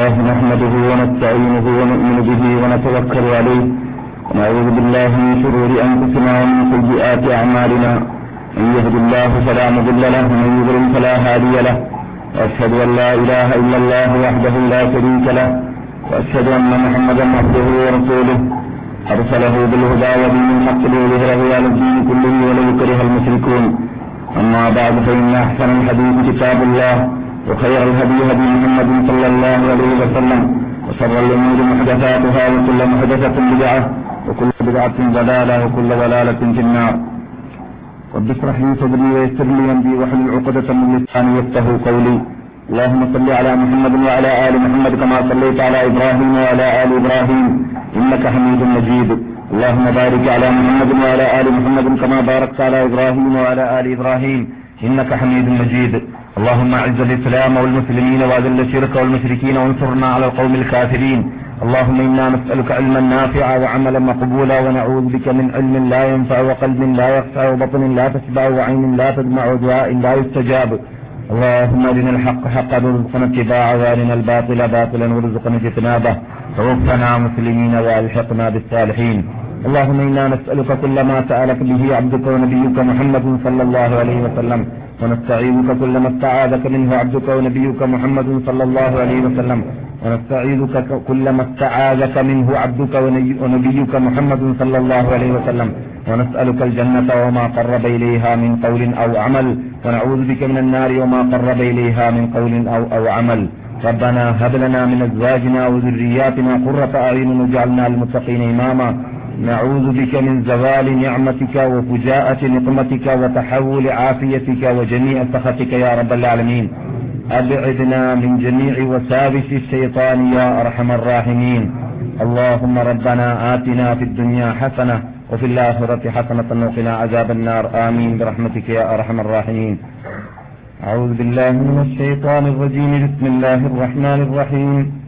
الله نحمده ونستعينه ونؤمن به ونتوكل عليه. ونعوذ بالله من شرور أنفسنا ومن سيئات أعمالنا. من يهد الله فلا مضل له ومن يضلل فلا هادي له. وأشهد أن لا إله إلا الله وحده لا شريك له. وأشهد أن محمدا عبده ورسوله. أرسله بالهدى ودين الحق ليظهره على الدين كله ولو كره المشركون. أما بعد فإن أحسن الحديث كتاب الله. وخير الهدي هدي محمد صلى الله عليه وسلم وشر الأمور محدثاتها وكل محدثة بدعة وكل بدعة ضلالة وكل ضلالة في النار. رب اشرح لي صدري ويسر لي أمري واحلل عقدة من لساني يفقه قولي. اللهم صل على محمد وعلى آل محمد كما صليت على إبراهيم وعلى آل إبراهيم إنك حميد مجيد. اللهم بارك على محمد وعلى آل محمد كما باركت على إبراهيم وعلى آل إبراهيم إنك حميد مجيد. اللهم اعز الإسلام والمسلمين وأذل الشرك والمشركين وانصرنا على القوم الكافرين. اللهم إنا نسألك علما نافعا وعملا مقبولا ونعوذ بك من علم لا ينفع وقلب لا يخشع وبطن لا تشبع وعين لا تدمع ودعاء لا يستجاب. اللهم أرنا الحق حقا وارزقنا اتباعه وأرنا الباطل باطلا وارزقنا اجتنابه. توفنا مسلمين وألحقنا بالصالحين. اللهم إنا نسألك كل ما سألك به عبدك ونبيك محمد صلى الله عليه وسلم. ونستعيذك كل ما استعاذك منه عبدك ونبيك محمد صلى الله عليه وسلم. ونستعيذك كل ما استعاذك منه عبدك ونبيك محمد صلى الله عليه وسلم. ونسألك الجنة وما قرب إليها من قول أو عمل. ونعوذ بك من النار وما قرب إليها من قول أو, أو عمل. ربنا هب لنا من أزواجنا وذرياتنا قرة أعين واجعلنا للمتقين إماما. نعوذ بك من زوال نعمتك وفجاءة نقمتك وتحول عافيتك وجميع سخطك يا رب العالمين. أبعدنا من جميع وساوس الشيطان يا أرحم الراحمين. اللهم ربنا آتنا في الدنيا حسنة وفي الآخرة حسنة وقنا عذاب النار. آمين. برحمتك يا أرحم الراحمين. أعوذ بالله من الشيطان الرجيم. بسم الله الرحمن الرحيم.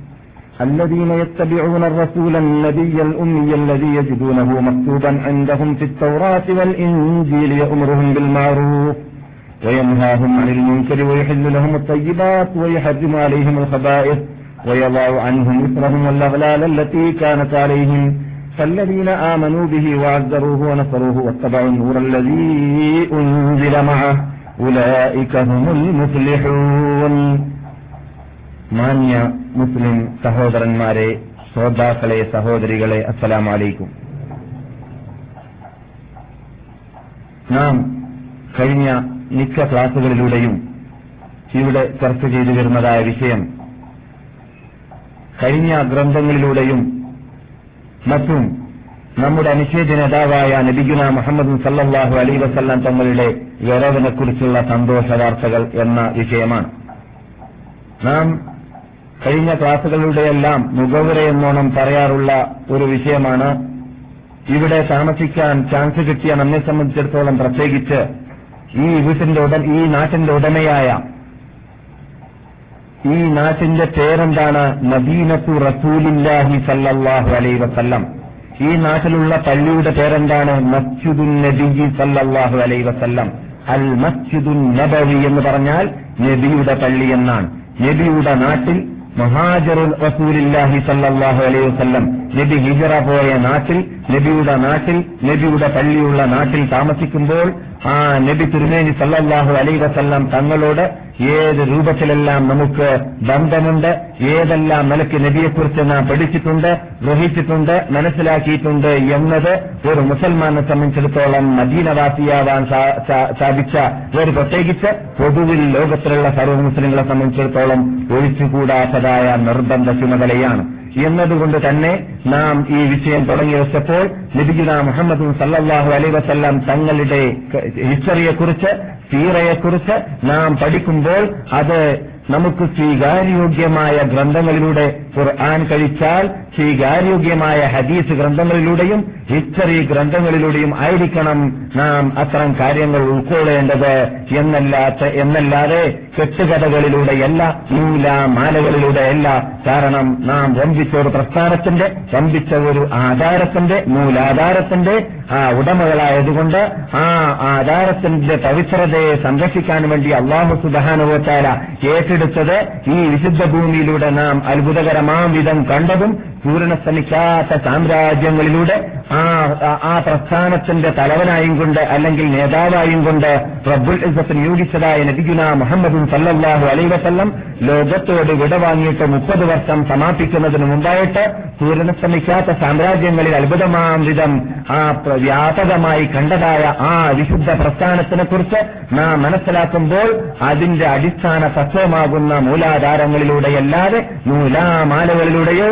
الذين يتبعون الرسول النبي الأمي الذي يجدونه مكتوبا عندهم في التوراة والإنجيل يأمرهم بالمعروف وينهاهم عن المنكر ويحل لهم الطيبات ويحرم عليهم الخبائث ويضع عنهم إثرهم والأغلال التي كانت عليهم. فالذين آمنوا به وعزروه ونصروه واتبعوا النور الذي أنزل معه أولئك هم المفلحون. മാന്യ മുസ്ലിം സഹോദരന്മാരെ ശ്രോതാക്കളെ സഹോദരികളെ അസ്സലാം അലൈക്കും നാം കഴിഞ്ഞ മിക്ക ക്ലാസുകളിലൂടെയും ഇവിടെ ചർച്ച ചെയ്തു വരുന്നതായ വിഷയം കഴിഞ്ഞ ഗ്രന്ഥങ്ങളിലൂടെയും മറ്റും നമ്മുടെ അനുച്ഛേദ നേതാവായ നബിഗുന മുഹമ്മദ് സല്ലാഹു അലൈ വസല്ലാം തങ്ങളുടെ വരവിനെക്കുറിച്ചുള്ള സന്തോഷ വാർത്തകൾ എന്ന വിഷയമാണ്. നാം കഴിഞ്ഞ ക്ലാസുകളുടെയെല്ലാം മുഖവുര എന്നോണം പറയാറുള്ള ഒരു വിഷയമാണ് ഇവിടെ താമസിക്കാൻ ചാൻസ് കിട്ടിയ നമ്മെ സംബന്ധിച്ചിടത്തോളം പ്രത്യേകിച്ച് ഈ വീട്ടിന്റെ ഉടൻ ഈ നാട്ടിന്റെ ഉടമയായ ഈ നാട്ടിന്റെ പേരെന്താണ്? നദീനത്തു റസൂലില്ലാഹി സല്ലാഹു അലൈ വസല്ലം. ഈ നാട്ടിലുള്ള പള്ളിയുടെ പേരെന്താണ്? മസ്ജിദുൻ നബി സല്ലാഹു അലൈ വസല്ലം. അൽ മസ്ജിദുൻ നബവി എന്ന് പറഞ്ഞാൽ നബിയുടെ പള്ളി എന്നാണ്. നബിയുടെ നാട്ടിൽ മഹാജറുൽ റസൂലില്ലാഹി സല്ലാഹു അലൈഹി വസ്ല്ലം. നബി ഹിജറ പോയ നാട്ടിൽ നബിയുടെ നാട്ടിൽ നബിയുടെ പള്ളിയുള്ള നാട്ടിൽ താമസിക്കുമ്പോൾ ആ നബി തിരുമേനി സല്ലാഹു അലൈഹി വസല്ലം തങ്ങളോട് ഏത് രൂപത്തിലെല്ലാം നമുക്ക് ബന്ധമുണ്ട് ഏതെല്ലാം നിലയ്ക്ക് നബിയെക്കുറിച്ച് നാം പഠിച്ചിട്ടുണ്ട് ഗ്രഹിച്ചിട്ടുണ്ട് മനസ്സിലാക്കിയിട്ടുണ്ട് എന്നത് ഒരു മുസൽമാനെ സംബന്ധിച്ചിടത്തോളം മദീനവാസിയാവാൻ സാധിച്ച ഒരു പ്രത്യേകിച്ച് പൊതുവിൽ ലോകത്തിലുള്ള സർവ മുസ്ലിങ്ങളെ സംബന്ധിച്ചിടത്തോളം ഒഴിച്ചുകൂടാത്തതായ നിർബന്ധ ചുമതലയാണ്. എന്നതുകൊണ്ട് തന്നെ നാം ഈ വിഷയം തുടങ്ങി വെച്ചപ്പോൾ ലഭിക്കുന്ന മുഹമ്മദ് സല്ലാഹു അലൈ വസ്ല്ലാം തങ്ങളുടെ ഹിസ്റ്ററിയെക്കുറിച്ച് സീറയെക്കുറിച്ച് നാം പഠിക്കുമ്പോൾ അത് നമുക്ക് സ്വീകാര്യോഗ്യമായ ഗ്രന്ഥങ്ങളിലൂടെ ഖുർആൻ കഴിച്ചാൽ സ്വീകാര്യോഗ്യമായ ഹദീസ് ഗ്രന്ഥങ്ങളിലൂടെയും ഹിസ്റ്ററി ഗ്രന്ഥങ്ങളിലൂടെയും ആയിരിക്കണം നാം അത്തരം കാര്യങ്ങൾ ഉൾക്കൊള്ളേണ്ടത്. എന്നല്ലാത്ത എന്നല്ലാതെ കെട്ടുകഥകളിലൂടെയല്ല നൂല മാലകളിലൂടെയല്ല കാരണം നാം വമ്പിച്ച ഒരു പ്രസ്ഥാനത്തിന്റെ വമ്പിച്ച ഒരു ആധാരത്തിന്റെ നൂലാധാരത്തിന്റെ ആ ഉടമകളായതുകൊണ്ട് ആ ആധാരത്തിന്റെ പവിത്രതയെ സംരക്ഷിക്കാൻ വേണ്ടി അള്ളാഹു സുബാനുവത്താല ഏറ്റെടുത്തത് ഈ വിശുദ്ധ ഭൂമിയിലൂടെ നാം അത്ഭുതകരമാം വിധം കണ്ടതും പൂരണശ്രമിക്കാത്ത സാമ്രാജ്യങ്ങളിലൂടെ ആ ആ പ്രസ്ഥാനത്തിന്റെ തലവനായും കൊണ്ട് അല്ലെങ്കിൽ നേതാവായും കൊണ്ട് റബ്ബുൽ ഇസത്ത് നിയോഗിച്ചതായ നബിഗുന മുഹമ്മദും സല്ലാഹു അലൈ വസല്ലം ലോകത്തോട് വിടവാങ്ങിയിട്ട് മുപ്പത് വർഷം സമാപിക്കുന്നതിന് മുമ്പായിട്ട് പൂരണശ്രമിക്കാത്ത സാമ്രാജ്യങ്ങളിൽ അത്ഭുതമാം വിധം ആ വ്യാപകമായി കണ്ടതായ ആ വിശുദ്ധ പ്രസ്ഥാനത്തിനെ കുറിച്ച് നാം മനസ്സിലാക്കുമ്പോൾ അതിന്റെ അടിസ്ഥാന തത്വമാകുന്ന മൂലാധാരങ്ങളിലൂടെയല്ലാതെ നൂലാമാലകളിലൂടെയോ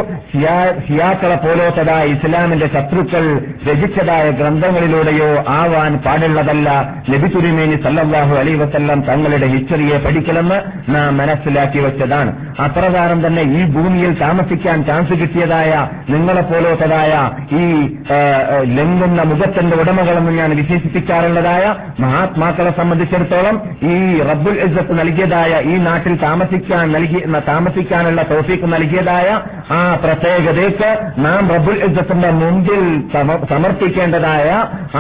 ഷിയാക്കളെ പോലോത്തതായ ഇസ്ലാമിന്റെ ശത്രുക്കൾ രചിച്ചതായ ഗ്രന്ഥങ്ങളിലൂടെയോ ആവാൻ പാടുള്ളതല്ല നബി സല്ലാഹു സല്ലല്ലാഹു അലൈ വസല്ലം തങ്ങളുടെ ഹിസ്റ്ററിയെ പഠിക്കലെന്ന് നാം മനസ്സിലാക്കി വെച്ചതാണ്. അപ്രകാരം തന്നെ ഈ ഭൂമിയിൽ താമസിക്കാൻ ചാൻസ് കിട്ടിയതായ നിങ്ങളെ പോലോത്തതായ ഈ ലംഘുന്ന മുഖത്തിന്റെ ഉടമകളെന്ന് ഞാൻ വിശേഷിപ്പിക്കാറുള്ളതായ മഹാത്മാക്കളെ സംബന്ധിച്ചിടത്തോളം ഈ റബ്ബുൽ ഇസത്ത് നൽകിയതായ ഈ നാട്ടിൽ താമസിക്കാൻ നൽകി താമസിക്കാനുള്ള തോഫീക്ക് നൽകിയതായ ആ പ്രത്യേകതയ്ക്ക് നാം റബ്ബുൽ ഇസത്തിന്റെ മുമ്പിൽ സമർപ്പിക്കേണ്ടതായ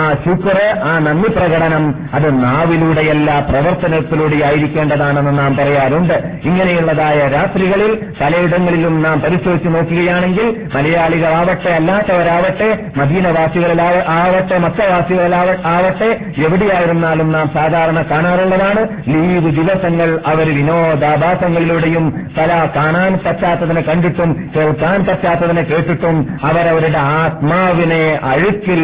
ആ ശുക്ർ ആ നന്ദി പ്രകടനം അത് നാവിലൂടെയല്ല പ്രവർത്തനത്തിലൂടെ ആയിരിക്കേണ്ടതാണെന്ന് നാം പറയാറുണ്ട്. ഇങ്ങനെയുള്ളതായ രാത്രികളിൽ പലയിടങ്ങളിലും നാം പരിശോധിച്ച് നോക്കുകയാണെങ്കിൽ മലയാളികളാവട്ടെ അല്ലാത്തവരാവട്ടെ മദീനവാസികളിലാവ ആവട്ടെ മത്തവാസികളിലാവട്ടെ എവിടെയായിരുന്നാലും നാം സാധാരണ കാണാറുള്ളതാണ്. ലീവ് ദിവസങ്ങൾ അവർ വിനോദാഭാസങ്ങളിലൂടെയും പല കാണാൻ പറ്റാത്തതിനെ കണ്ടിട്ടും കേൾക്കാൻ പറ്റാത്തതിനെ കേട്ടിട്ടും അവരവരുടെ ആത്മാവിനെ അഴുക്കിൽ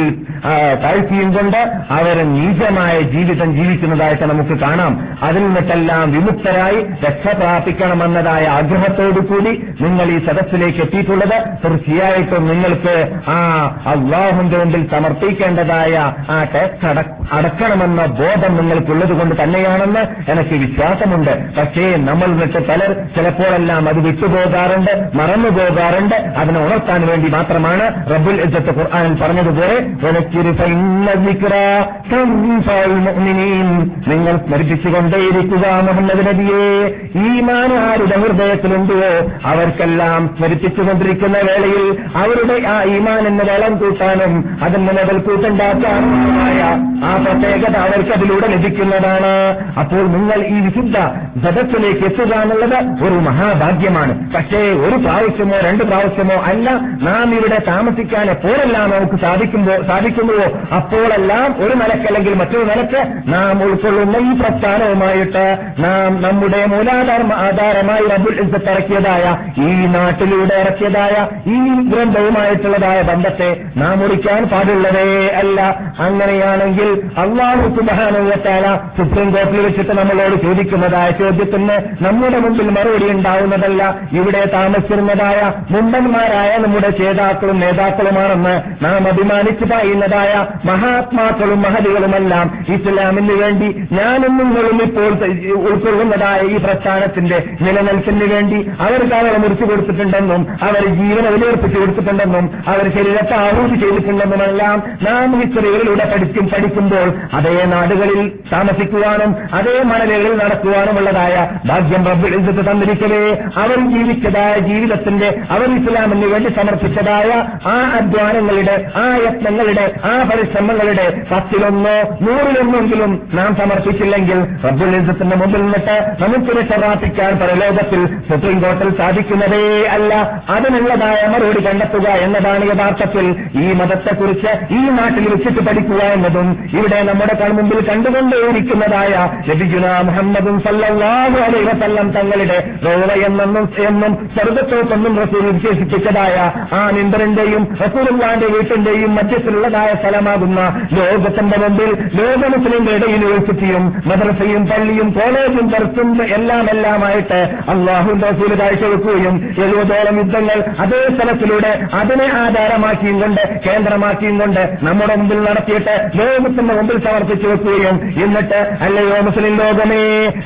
താഴ്ത്തിയും കൊണ്ട് അവർ നീചമായ ജീവിതം ജീവിക്കുന്നതായിട്ട് നമുക്ക് കാണാം. അതിൽ നിന്നിട്ടെല്ലാം വിമുക്തരായി രക്ഷ പ്രാപിക്കണമെന്നതായ ആഗ്രഹത്തോടു കൂടി നിങ്ങൾ ഈ സദസ്സിലേക്ക് എത്തിയിട്ടുള്ളത് തീർച്ചയായിട്ടും നിങ്ങൾക്ക് ആ അള്ളാഹുന്റെ മുമ്പിൽ സമർപ്പിക്കേണ്ടതായ ആ ടാക്സ് അടക്കണമെന്ന ബോധം നിങ്ങൾക്കുള്ളത് കൊണ്ട് തന്നെയാണെന്ന് എനിക്ക് വിശ്വാസമുണ്ട്. പക്ഷേ നമ്മൾ നിന്നിട്ട് പലർ ചിലപ്പോഴെല്ലാം അത് വിട്ടുപോകാറുണ്ട് മറന്നു പോകാറുണ്ട് അതിനെ ഉണർത്താൻ വേണ്ടി മാത്രമാണ് റബ്ബുൽ ഇജ്ജത്ത് ഖുർആാനിൽ പറഞ്ഞതുപോലെ നിങ്ങൾ സ്മരിപ്പിച്ചുകൊണ്ടേയിരിക്കുക മുഹമ്മദ് നബിയെ. ഈമാൻ ആരുടെ ഹൃദയത്തിലുണ്ടോ? അവർക്കെല്ലാം സ്മരിപ്പിച്ചുകൊണ്ടിരിക്കുന്ന വേളയിൽ അവരുടെ ആ ഈമാൻ എന്ന് വളം കൂട്ടാനും അതിന് മുതൽ കൂട്ടുണ്ടാക്കാനുമായ ആ പ്രത്യേകത അവർക്കതിലൂടെ ലഭിക്കുന്നതാണ്. അപ്പോൾ നിങ്ങൾ ഈ വിശുദ്ധ ജഗത്തിലേക്ക് എത്തുക എന്നുള്ളത് ഒരു മഹാഭാഗ്യമാണ്. പക്ഷേ ഒരു പ്രാവശ്യമോ രണ്ട് പ്രാവശ്യമോ അല്ല നാം ഇവിടെ താമസിക്കാൻ എപ്പോഴെല്ലാം നമുക്ക് സാധിക്കുമ്പോ സാധിക്കുന്നുവോ? അപ്പോഴെല്ലാം ഒരു നിലക്കല്ലെങ്കിൽ മറ്റൊരു നിലയ്ക്ക് നാം ഉൾക്കൊള്ളുന്ന ഈ പ്രസ്ഥാനവുമായിട്ട് നാം നമ്മുടെ മൂലാധാര ആധാരമായി റബുൽ ഇസ്സത്ത് ഇറക്കിയതായ ഈ നാട്ടിലൂടെ ഇറക്കിയതായ ഈ ഗ്രന്ഥവുമായിട്ടുള്ളതായ ബന്ധത്തെ നാം മുറിക്കാൻ പാടുള്ളതേ അല്ല. അങ്ങനെയാണെങ്കിൽ അള്ളാഹു സുബാനുവത്താല സുപ്രീം കോടതിയിൽ വെച്ചിട്ട് നമ്മളോട് ചോദിക്കുന്നതായ ചോദ്യത്തിന് നമ്മുടെ മുമ്പിൽ മറുപടി ഉണ്ടാവുന്നതല്ല. ഇവിടെ താമസിക്കുന്നതായ മുണ്ടന്മാരായ നമ്മുടെ ചേതാക്കളും നേതാക്കളുമാണെന്ന് നാം അഭിമാനിച്ചു പറയുന്നതായ മഹാത്മാക്കളും മഹതികളുമെല്ലാം ഇസ്ലാമിന് വേണ്ടി ഞാനും നിങ്ങളും ഇപ്പോൾ ഉൾക്കൊള്ളുന്നതായ ഈ പ്രസ്ഥാനത്തിന്റെ നിലനിൽപ്പിന് വേണ്ടി അവർക്ക് അവരെ മുറിച്ചു കൊടുത്തിട്ടുണ്ടെന്നും അവർ ജീവൻ അവലേർപ്പിച്ചു കൊടുത്തിട്ടുണ്ടെന്നും അവർ ശരീരത്തെ ആഹൂതി ചെയ്തിട്ടുണ്ടെന്നുമെല്ലാം നാം ഹിസ്റ്ററികളിലൂടെ പഠിക്കും പഠിക്കുമ്പോൾ അതേ നാടുകളിൽ താമസിക്കുവാനും അതേ മണലുകളിൽ നടക്കുവാനുമുള്ളതായ ഭാഗ്യം റബ്ബിൽ ഇജ്ജത്ത് തന്നിരിക്കവേ. അവർ ജീവിച്ചതായ ജീവിതത്തിന്റെ അവർ ഇസ്ലാമിന് വേണ്ടി സമർപ്പിച്ചതായ ആ അധ്വാനങ്ങളുടെ ആ യത്നങ്ങളുടെ ആ പരിശ്രമങ്ങളുടെ പത്തിലൊന്നോ നൂറിലൊന്നെങ്കിലും നാം സമർപ്പിച്ചില്ലെങ്കിൽ റബ്ബുൽ ഇജ്ജത്തിന്റെ മുമ്പിൽ നിന്നിട്ട് നമുക്ക് രക്ഷപ്രാപിക്കാൻ പരലോകത്തിൽ സുപ്രീം കോർട്ടിൽ സാധിക്കുന്നതേ അല്ല. അതിനുള്ളതായ മറുപടി കണ്ടെത്തുക എന്നതാണ് യഥാർത്ഥത്തിൽ ഈ മതത്തെക്കുറിച്ച് ഈ നാട്ടിൽ വെച്ചിട്ട് പഠിക്കുക എന്നതും ഇവിടെ നമ്മുടെ കൺമുമ്പിൽ കണ്ടുകൊണ്ടേയിരിക്കുന്നതായ ലബിജുന മുഹമ്മദും സല്ലാഹു അലൈഹി വസല്ലം തങ്ങളുടെ എന്നും എന്നും സ്വർഗത്തോട്ടെന്നും റസൂൽ വിശേഷിപ്പിച്ചതായ ആ നിന്ദറിന്റെയും റസൂലുള്ളാന്റെ വീട്ടിന്റെയും മധ്യത്തിലുള്ളതായ സ്ഥലമാകുന്ന ലോകത്തിന്റെ മുമ്പിൽ ലോക മുസ്ലിങ്ങളുടെ യൂണിവേഴ്സിറ്റിയും മദ്രസയും പള്ളിയും കോളേജും ചർച്ചും എല്ലാം എല്ലാമായിട്ട് അള്ളാഹുന്റെ റസൂൽ കാഴ്ചവെക്കുകയും എഴുപതോളം യുദ്ധങ്ങൾ അതേ സ്ഥലത്തിലൂടെ അതിനെ ആധാരമാക്കിയും കൊണ്ട് കേന്ദ്രമാക്കിയും കൊണ്ട് നമ്മുടെ മുമ്പിൽ നടത്തിയിട്ട് ലോകത്തിന്റെ മുമ്പിൽ സമർപ്പിച്ചു വെക്കുകയും എന്നിട്ട് അല്ലയോ മുസ്ലിം ലോകമേ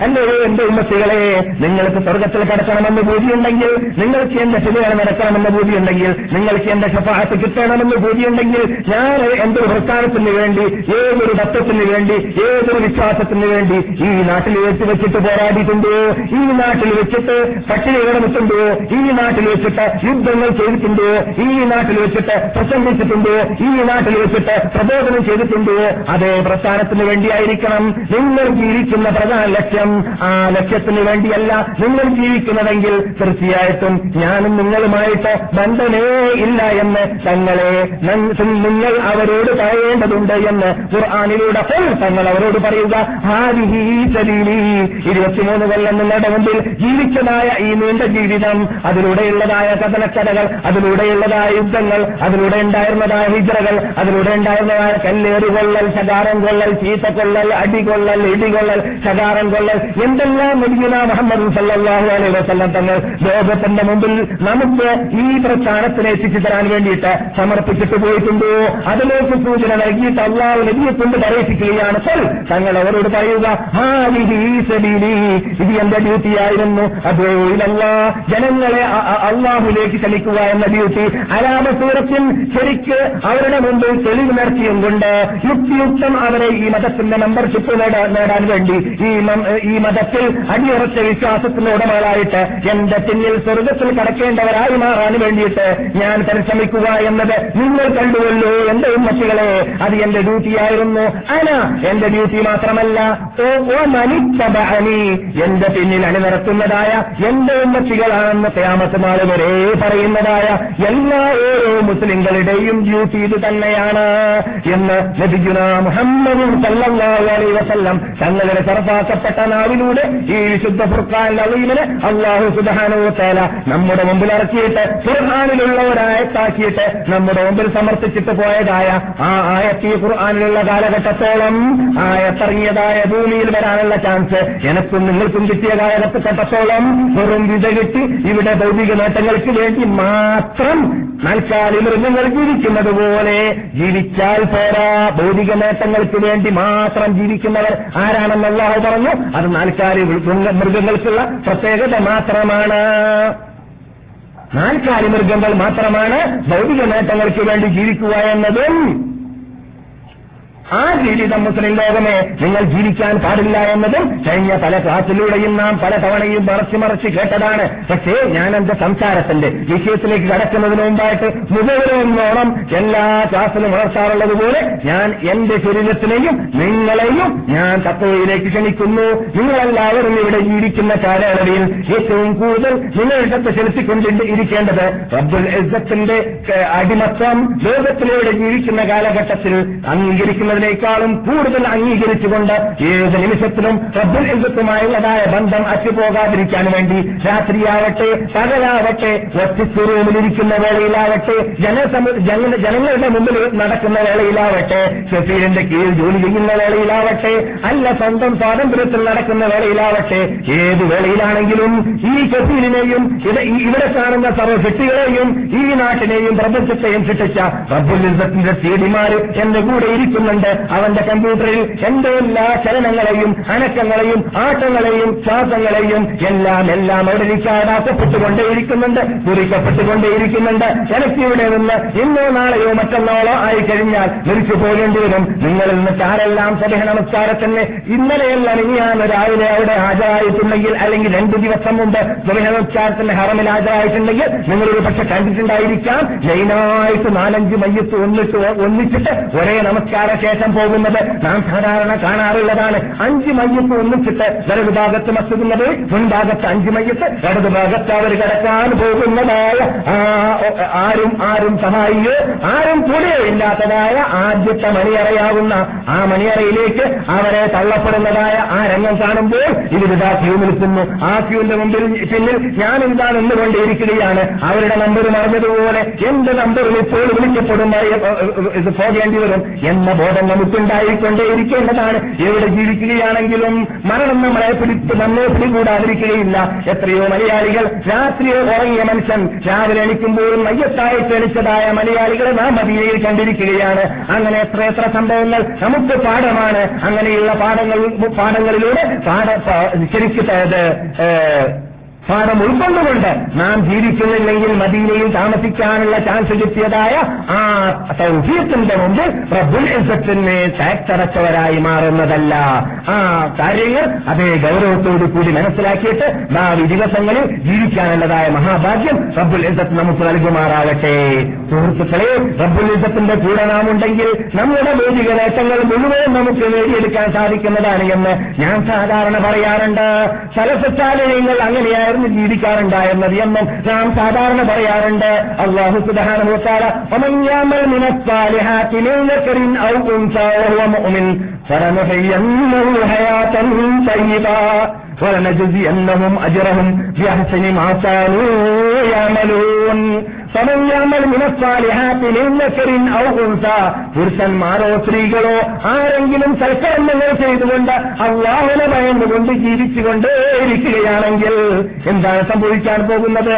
അല്ലയോ എന്റെ ഉമ്മസികളെ നിങ്ങൾക്ക് സ്വർഗത്തിൽ കടക്കണമെന്ന് ബോധ്യമുണ്ടെങ്കിൽ നിങ്ങൾക്ക് എന്റെ ശരിയാണ് നടക്കണമെന്ന് ബോധ്യമുണ്ടെങ്കിൽ നിങ്ങൾക്ക് എന്റെ ഷഫാഹത്ത് കിട്ടണമെന്ന് ബോധ്യമുണ്ടെങ്കിൽ ഞാൻ എന്റെ പ്രസ്ഥാനത്തിന് വേണ്ടി ഏതൊരു തത്വത്തിന് വേണ്ടി ഏതൊരു വിശ്വാസത്തിന് വേണ്ടി ഈ നാട്ടിൽ വെച്ച് വെച്ചിട്ട് പോരാടിയിട്ടുണ്ടോ. ഈ നാട്ടിൽ വെച്ചിട്ട് പട്ടിണി വെച്ചിട്ടുണ്ടോ? ഈ നാട്ടിൽ വെച്ചിട്ട് യുദ്ധങ്ങൾ ചെയ്തിട്ടുണ്ടോ? ഈ നാട്ടിൽ വെച്ചിട്ട് പ്രസംഗിച്ചിട്ടുണ്ടോ? ഈ നാട്ടിൽ വെച്ചിട്ട് പ്രബോധനം ചെയ്തിട്ടുണ്ടോ? അതേ പ്രസ്ഥാനത്തിന് വേണ്ടിയായിരിക്കണം നിങ്ങൾ ജീവിക്കുന്ന പ്രധാന ലക്ഷ്യം. ആ ലക്ഷ്യത്തിന് വേണ്ടിയല്ല നിങ്ങൾ ജീവിക്കുന്നതെങ്കിൽ തീർച്ചയായിട്ടും ഞാനും നിങ്ങളുമായിട്ട് ബന്ധമേ ഇല്ല എന്ന് തങ്ങളെ നിങ്ങൾ അവരോട് പറയേണ്ടതുണ്ട് എന്ന് ഖുർആാനിലൂടെ തങ്ങൾ അവരോട് പറയുക സലീലി. ഇരുപത്തിമൂന്ന് കൊല്ലം നിങ്ങളുടെ മുമ്പിൽ ജീവിച്ചതായ ഈ നീണ്ട ജീവിതം അതിലൂടെയുള്ളതായ കഥനക്കഥകൾ അതിലൂടെയുള്ളതായ യുദ്ധങ്ങൾ അതിലൂടെ ഉണ്ടായിരുന്നതായ ഹിജറകൾ അതിലൂടെ ഉണ്ടായിരുന്നതായ കല്ലേറുകൊള്ളൽ ശകാരം കൊള്ളൽ ചീത്തക്കൊള്ളൽ അടികൊള്ളൽ ഇടികൊള്ളൽ ശകാരം കൊള്ളൽ എന്തെല്ലാം നബിയുന മുഹമ്മദ് സല്ലാഹു അലൈ വസല്ലം തങ്ങൾ ലോകത്തിന്റെ മുമ്പിൽ നമുക്ക് ഈ പ്രസ്ഥാനത്തിനെ എത്തിച്ചു തരാൻ വേണ്ടിയിട്ട് സമർപ്പിച്ചിട്ട് പോയിട്ടുണ്ടോ? അതിലേക്ക് സൂചന നൽകിയിട്ട് അള്ളാഹു നബിയെ കൊണ്ട് പറയിപ്പിക്കുകയാണ്. സൽ തങ്ങൾ അവരോട് പറയുക ഹാലിഹി സബീലി ഇത് എന്റെ ഡ്യൂട്ടിയായിരുന്നു അതോ ജനങ്ങളെ അള്ളാഹുലേക്ക് ക്ഷണിക്കുക എന്ന ഡ്യൂട്ടി അലാമസൂരത്തിൽ ശരിക്ക് അവരുടെ മുമ്പിൽ തെളിവ് നിർത്തിയും കൊണ്ട് യുക്തിയുക്തം അവരെ ഈ മതത്തിന്റെ മെമ്പർഷിപ്പ് നേടാൻ വേണ്ടി ഈ ഈ മതത്തിൽ അടിയുറച്ച വിശ്വാസത്തിന്റെ ഉടമകളായിട്ട് എന്റെ പിന്നിൽ സ്വർഗത്തിൽ കടക്കേണ്ടവരായി മാറാൻ വേണ്ടിയിട്ട് ഞാൻ പരിശ്രമിക്കുക എന്നത് നിങ്ങൾ കണ്ടുവല്ലോ എന്റെ ഉമ്മത്തികളെ. അത് എന്റെ ഡ്യൂട്ടിയായിരുന്നു. അന എന്റെ ഡ്യൂട്ടി മാത്രമല്ല. എന്റെ പിന്നിൽ അണിനിരത്തുന്നതായ എന്റെ ഉമ്മത്തികളാണെന്ന് ക്യാമത്ത് ഒരേ പറയുന്നതായ എല്ലാ ഓരോ മുസ്ലിങ്ങളുടെയും ഡ്യൂട്ടി ഇത് തന്നെയാണ് എന്ന് ലഭിക്കുന്ന മുഹമ്മദും അലൈഹി വസല്ലം തങ്ങളുടെ ചെറുപ്പാക്കപ്പെട്ട നാവിലൂടെ ഈ വിശുദ്ധ ഫുർഖാൻ അലീമിനെ അള്ളാഹു വതആല നമ്മുടെ മുമ്പിൽ ഇറക്കിയിട്ട് ഖുർആനിലുള്ള ഒരായത്താക്കിയിട്ട് നമ്മുടെ മുമ്പിൽ സമർപ്പിച്ചിട്ട് പോയതായ ആ ആയത്തി ഖുർആനിലുള്ള കാലഘട്ടത്തോളം ആയത്തിറങ്ങിയതായ ഭൂമിയിൽ വരാനുള്ള ചാൻസ് എനക്കും നിങ്ങൾക്കും കിട്ടിയ കാലഘട്ടത്തോളം വെറും വിതകിട്ട് ഇവിടെ ഭൗതിക നേട്ടങ്ങൾക്ക് വേണ്ടി മാത്രം നൽകാലി മൃഗങ്ങൾ ജീവിക്കുന്നത് പോലെ ജീവിച്ചാൽ പോരാ. ഭൗതിക നേട്ടങ്ങൾക്ക് വേണ്ടി മാത്രം ജീവിക്കുന്നവർ ആരാണെന്ന് അള്ളാഹു പറഞ്ഞു. അത് നാൽക്കാലി മൃഗ- മൃഗങ്ങൾക്കുള്ള പ്രത്യേകത മാത്രമാണ്. നാൽക്കാലി മൃഗങ്ങൾ മാത്രമാണ് ഭൗതിക നേട്ടങ്ങൾക്ക് വേണ്ടി ജീവിക്കുക എന്നതും ആ ജീവിതം മുസ്ലിം ലോകമേ നിങ്ങൾ ജീവിക്കാൻ പാടില്ല എന്നതും കഴിഞ്ഞ പല ക്ലാസ്സിലൂടെയും നാം പല തവണയും മറച്ചു മറച്ച് കേട്ടതാണ്. പക്ഷേ ഞാൻ എന്റെ സംസാരത്തിന്റെ വിഷയത്തിലേക്ക് കടക്കുന്നതിന് മുമ്പായിട്ട് മുതലോളം എല്ലാ ക്ലാസ്സിലും വളർത്താറുള്ളതുപോലെ ഞാൻ എന്റെ ശരീരത്തിനെയും നിങ്ങളെയും ഞാൻ തത്വയിലേക്ക് ക്ഷണിക്കുന്നു. നിങ്ങളെല്ലാവരും ഇവിടെ ജീവിക്കുന്ന കാലയളവിൽ ഏറ്റവും കൂടുതൽ ശ്രദ്ധ ചെലുത്തിക്കൊണ്ട് ഇരിക്കേണ്ടത് റബ്ബുൽ ഇസ്സത്തിന്റെ അടിമത്വം ലോകത്തിലൂടെ ജീവിക്കുന്ന കാലഘട്ടത്തിൽ അംഗീകരിക്കുന്നതിനേക്കാളും കൂടുതൽ അംഗീകരിച്ചുകൊണ്ട് ഏത് നിമിഷത്തിലും റബ്ബുൽ ബന്ധം അറ്റുപോകാതിരിക്കാൻ വേണ്ടി രാത്രിയാവട്ടെ പകലാവട്ടെ റൂമിലിരിക്കുന്ന വേളയിലാവട്ടെ ജനസമു ജനങ്ങളുടെ മുമ്പിൽ നടക്കുന്ന വേളയിലാവട്ടെ ഷഫീറിന്റെ കീഴിൽ ജോലി ചെയ്യുന്ന വേളയിലാവട്ടെ അല്ല സ്വന്തം സ്വാതന്ത്ര്യത്തിൽ നടക്കുന്ന വേളയിലാവട്ടെ ഏത് വേളയിലാണെങ്കിലും ഈ ഷഫീലിനെയും ഇവിടെ കാണുന്ന സർവശക്തികളെയും ഈ നാട്ടിനെയും പ്രപഞ്ചത്തെയും സൃഷ്ടിച്ച റബ്ബുൽ ഇസ്സത്തിന്റെ സീഡിമാര് എന്റെ കൂടെ ഇരിക്കുന്നുണ്ട്. അവന്റെ കമ്പ്യൂട്ടറിൽ എന്റെ എല്ലാ ചലനങ്ങളെയും അനക്കങ്ങളെയും ആട്ടങ്ങളെയും ശ്വാസങ്ങളെയും എല്ലാം എല്ലാം അവിടെ നിശാടാക്കപ്പെട്ടുകൊണ്ടേയിരിക്കുന്നുണ്ട് കുറിക്കപ്പെട്ടുകൊണ്ടേയിരിക്കുന്നുണ്ട് എനിക്ക് നിന്ന് ഇന്നോ നാളെയോ മറ്റന്നാളോ ആയി കഴിഞ്ഞാൽ മരിച്ചു പോകേണ്ടി വരും. നിങ്ങളിൽ നിന്ന് ആരെല്ലാം സദേഹ നമസ്കാരത്തിന് ഇന്നലെയെല്ലാം ഇനിയാണ് രാവിലെ അവിടെ ഹാജരായിട്ടുണ്ടെങ്കിൽ അല്ലെങ്കിൽ രണ്ടു ദിവസം മുമ്പ് സുബഹ നമസ്കാരത്തിന് ഹറമിൽ ഹാജരായിട്ടുണ്ടെങ്കിൽ നിങ്ങളൊരു പക്ഷെ കണ്ടിട്ടുണ്ടായിരിക്കാം. ലൈനായിട്ട് നാലഞ്ച് മയ്യത്ത് ഒന്നിട്ട് ഒന്നിച്ചിട്ട് ഒരേ നമസ്കാര ശേഷം പോകുന്നത് നാം സാധാരണ കാണാറുള്ളതാണ്. അഞ്ച് മയ്യത്ത് ഒന്നിച്ചിട്ട് വലതു ഭാഗത്ത് മസ്ജിദുള്ളത് മുൻഭാഗത്ത് അഞ്ച് മയ്യത്ത് ഇടതുഭാഗത്ത് അവർ കിടക്കാൻ പോകുന്നതായ ആരും ആരും സഹായിയോ ആരും കൂടെയോ ഇല്ലാത്തതായ ആദ്യത്തെ മണിയറയാവുന്ന ആ മണിയറയിലേക്ക് അവരെ തള്ളപ്പെടുന്നതായ ആ രംഗം കാണുമ്പോൾ ഇവരിതാ ക്യൂ നിൽക്കുന്നു. ആ ക്യൂവിന്റെ മുമ്പിൽ പിന്നിൽ ഞാൻ എന്താ നിന്നുകൊണ്ടിരിക്കുകയാണ്? അവരുടെ നമ്പർ മറഞ്ഞതുപോലെ എന്റെ നമ്പറിൽ ഇപ്പോൾ വിളിക്കപ്പെടുന്ന പോകേണ്ടി വരും എന്ന ബോധം നമുക്കുണ്ടായിക്കൊണ്ടേയിരിക്കേണ്ടതാണ് എവിടെ ജീവിക്കുകയാണെങ്കിലും മരണം നമ്മളെ പിടിച്ച് നമ്മെ പിടികൂടാതിരിക്കുകയില്ല. എത്രയോ മലയാളികൾ രാത്രിയെ ഉറങ്ങിയ മനുഷ്യൻ രാവിലെ എണിക്കുമ്പോഴും മയ്യത്തായി ക്ഷണിച്ചതായ മലയാളികളെ നാം മതിയിൽ കണ്ടിരിക്കുകയാണ്. അങ്ങനെ എത്ര എത്ര സംഭവങ്ങൾ നമുക്ക് പാഠമാണ്. അങ്ങനെയുള്ള പാഠങ്ങൾ പാഠങ്ങളിലൂടെ പാഠ ശരിക്കും പാഠം ഉൾക്കൊണ്ടുകൊണ്ട് നാം ജീവിക്കുന്നില്ലെങ്കിൽ മദീനയിൽ താമസിക്കാനുള്ള ചാൻസ് കിട്ടിയതായ ആ സൗഹൃദത്തിന്റെ മുമ്പ് റബ്ബുൽ ഇസത്തിന് ടാക്സ് മാറുന്നതല്ല. ആ കാര്യങ്ങൾ അതേ ഗൗരവത്തോടു കൂടി മനസ്സിലാക്കിയിട്ട് ഭാവി ദിവസങ്ങളിൽ ജീവിക്കാനുള്ളതായ മഹാഭാഗ്യം റബ്ബുൽ ഇസത്ത് നമുക്ക് നൽകുമാറാകട്ടെ. സുഹൃത്തുക്കളെ റബ്ബുൽ ഇസത്തിന്റെ കൂടെ നാം ഉണ്ടെങ്കിൽ നമ്മുടെ ഭൗതിക നേട്ടങ്ങൾ മുഴുവൻ നമുക്ക് നേടിയെടുക്കാൻ സാധിക്കുന്നതാണ് എന്ന് ഞാൻ സാധാരണ പറയാറുണ്ട്. സലസച്ചാലയങ്ങൾ അങ്ങനെയായിരുന്നു. ജീവിക്കാറുണ്ടായിരുന്നത് എന്നും നാം സാധാരണ പറയാറുണ്ട് അള്ളാഹു സുബാനുത്താല فلنحيينه حياة طيبة ولنجزينهم أجرهم بأحسن ما كانوا يعملون പുരുഷന്മാരോ സ്ത്രീകളോ ആരെങ്കിലും സൽക്കർമ്മങ്ങൾ ചെയ്തുകൊണ്ട് അള്ളാഹുനെ ഭയന്നുകൊണ്ട് ജീവിച്ചുകൊണ്ട് ഇരിക്കുകയാണെങ്കിൽ എന്താണ് സംഭവിക്കാൻ പോകുന്നത്?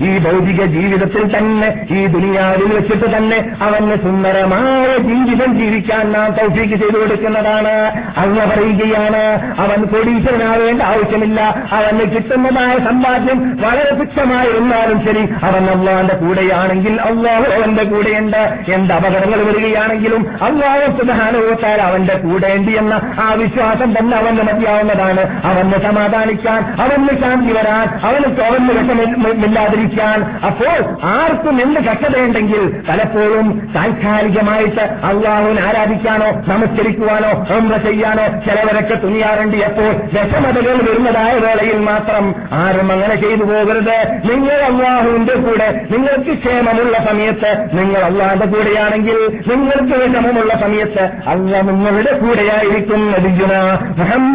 ഈ ഭൗതിക ജീവിതത്തിൽ തന്നെ ഈ ദുനിയാവിൽ വെച്ചിട്ട് തന്നെ അവന് സുന്ദരമായ ജീവിതം ജീവിക്കാൻ നാം തൗഫീക്ക് ചെയ്തു കൊടുക്കുന്നതാണ്. അങ്ങ് പറയുകയാണ് അവൻ കോടീശ്വരനാവേണ്ട ആവശ്യമില്ല. അവന് കിട്ടുന്നതായ സമ്പാദ്യം വളരെ തുച്ഛമായിരുന്നാലും ശരി അവൻ അള്ളാന്റെ കൂടെയാണെങ്കിൽ അള്ളാഹു അവന്റെ കൂടെയുണ്ട്. എന്ത് അപകടങ്ങൾ വരികയാണെങ്കിലും അള്ളാഹു സുധാനവത്താൽ അവന്റെ കൂടെയുണ്ട് എന്ന ആ വിശ്വാസം തന്നെ മതിയാവുന്നതാണ്. അവന് സമാധാനിക്കാൻ അവന് ശാന്തി വരാൻ അവന് അവന് വിഷമില്ലാതിരിക്കാൻ അപ്പോൾ ആർക്കും എന്ത് കഷ്ടതയുണ്ടെങ്കിൽ പലപ്പോഴും താൽക്കാലികമായിട്ട് അള്ളാഹുവിനെ ആരാധിക്കാനോ നമസ്കരിക്കുവാനോ ഹോംറ ചെയ്യാനോ ചിലവരൊക്കെ തുനിയാറുണ്ട്. എപ്പോൾ വിഷമതകൾ വരുന്നതായ വേളയിൽ മാത്രം ആരും അങ്ങനെ ചെയ്തു പോകരുത്. നിങ്ങൾ അള്ളാഹുവിന്റെ കൂടെ നിങ്ങൾക്ക് ക്ഷേമമുള്ള സമയത്ത് നിങ്ങൾ അള്ളാഹിന്റെ കൂടെയാണെങ്കിൽ നിങ്ങൾക്ക് വിഷമമുള്ള സമയത്ത് അല്ല നിങ്ങളുടെ കൂടെയായിരിക്കും നബിജുന മുഹമ്മദ്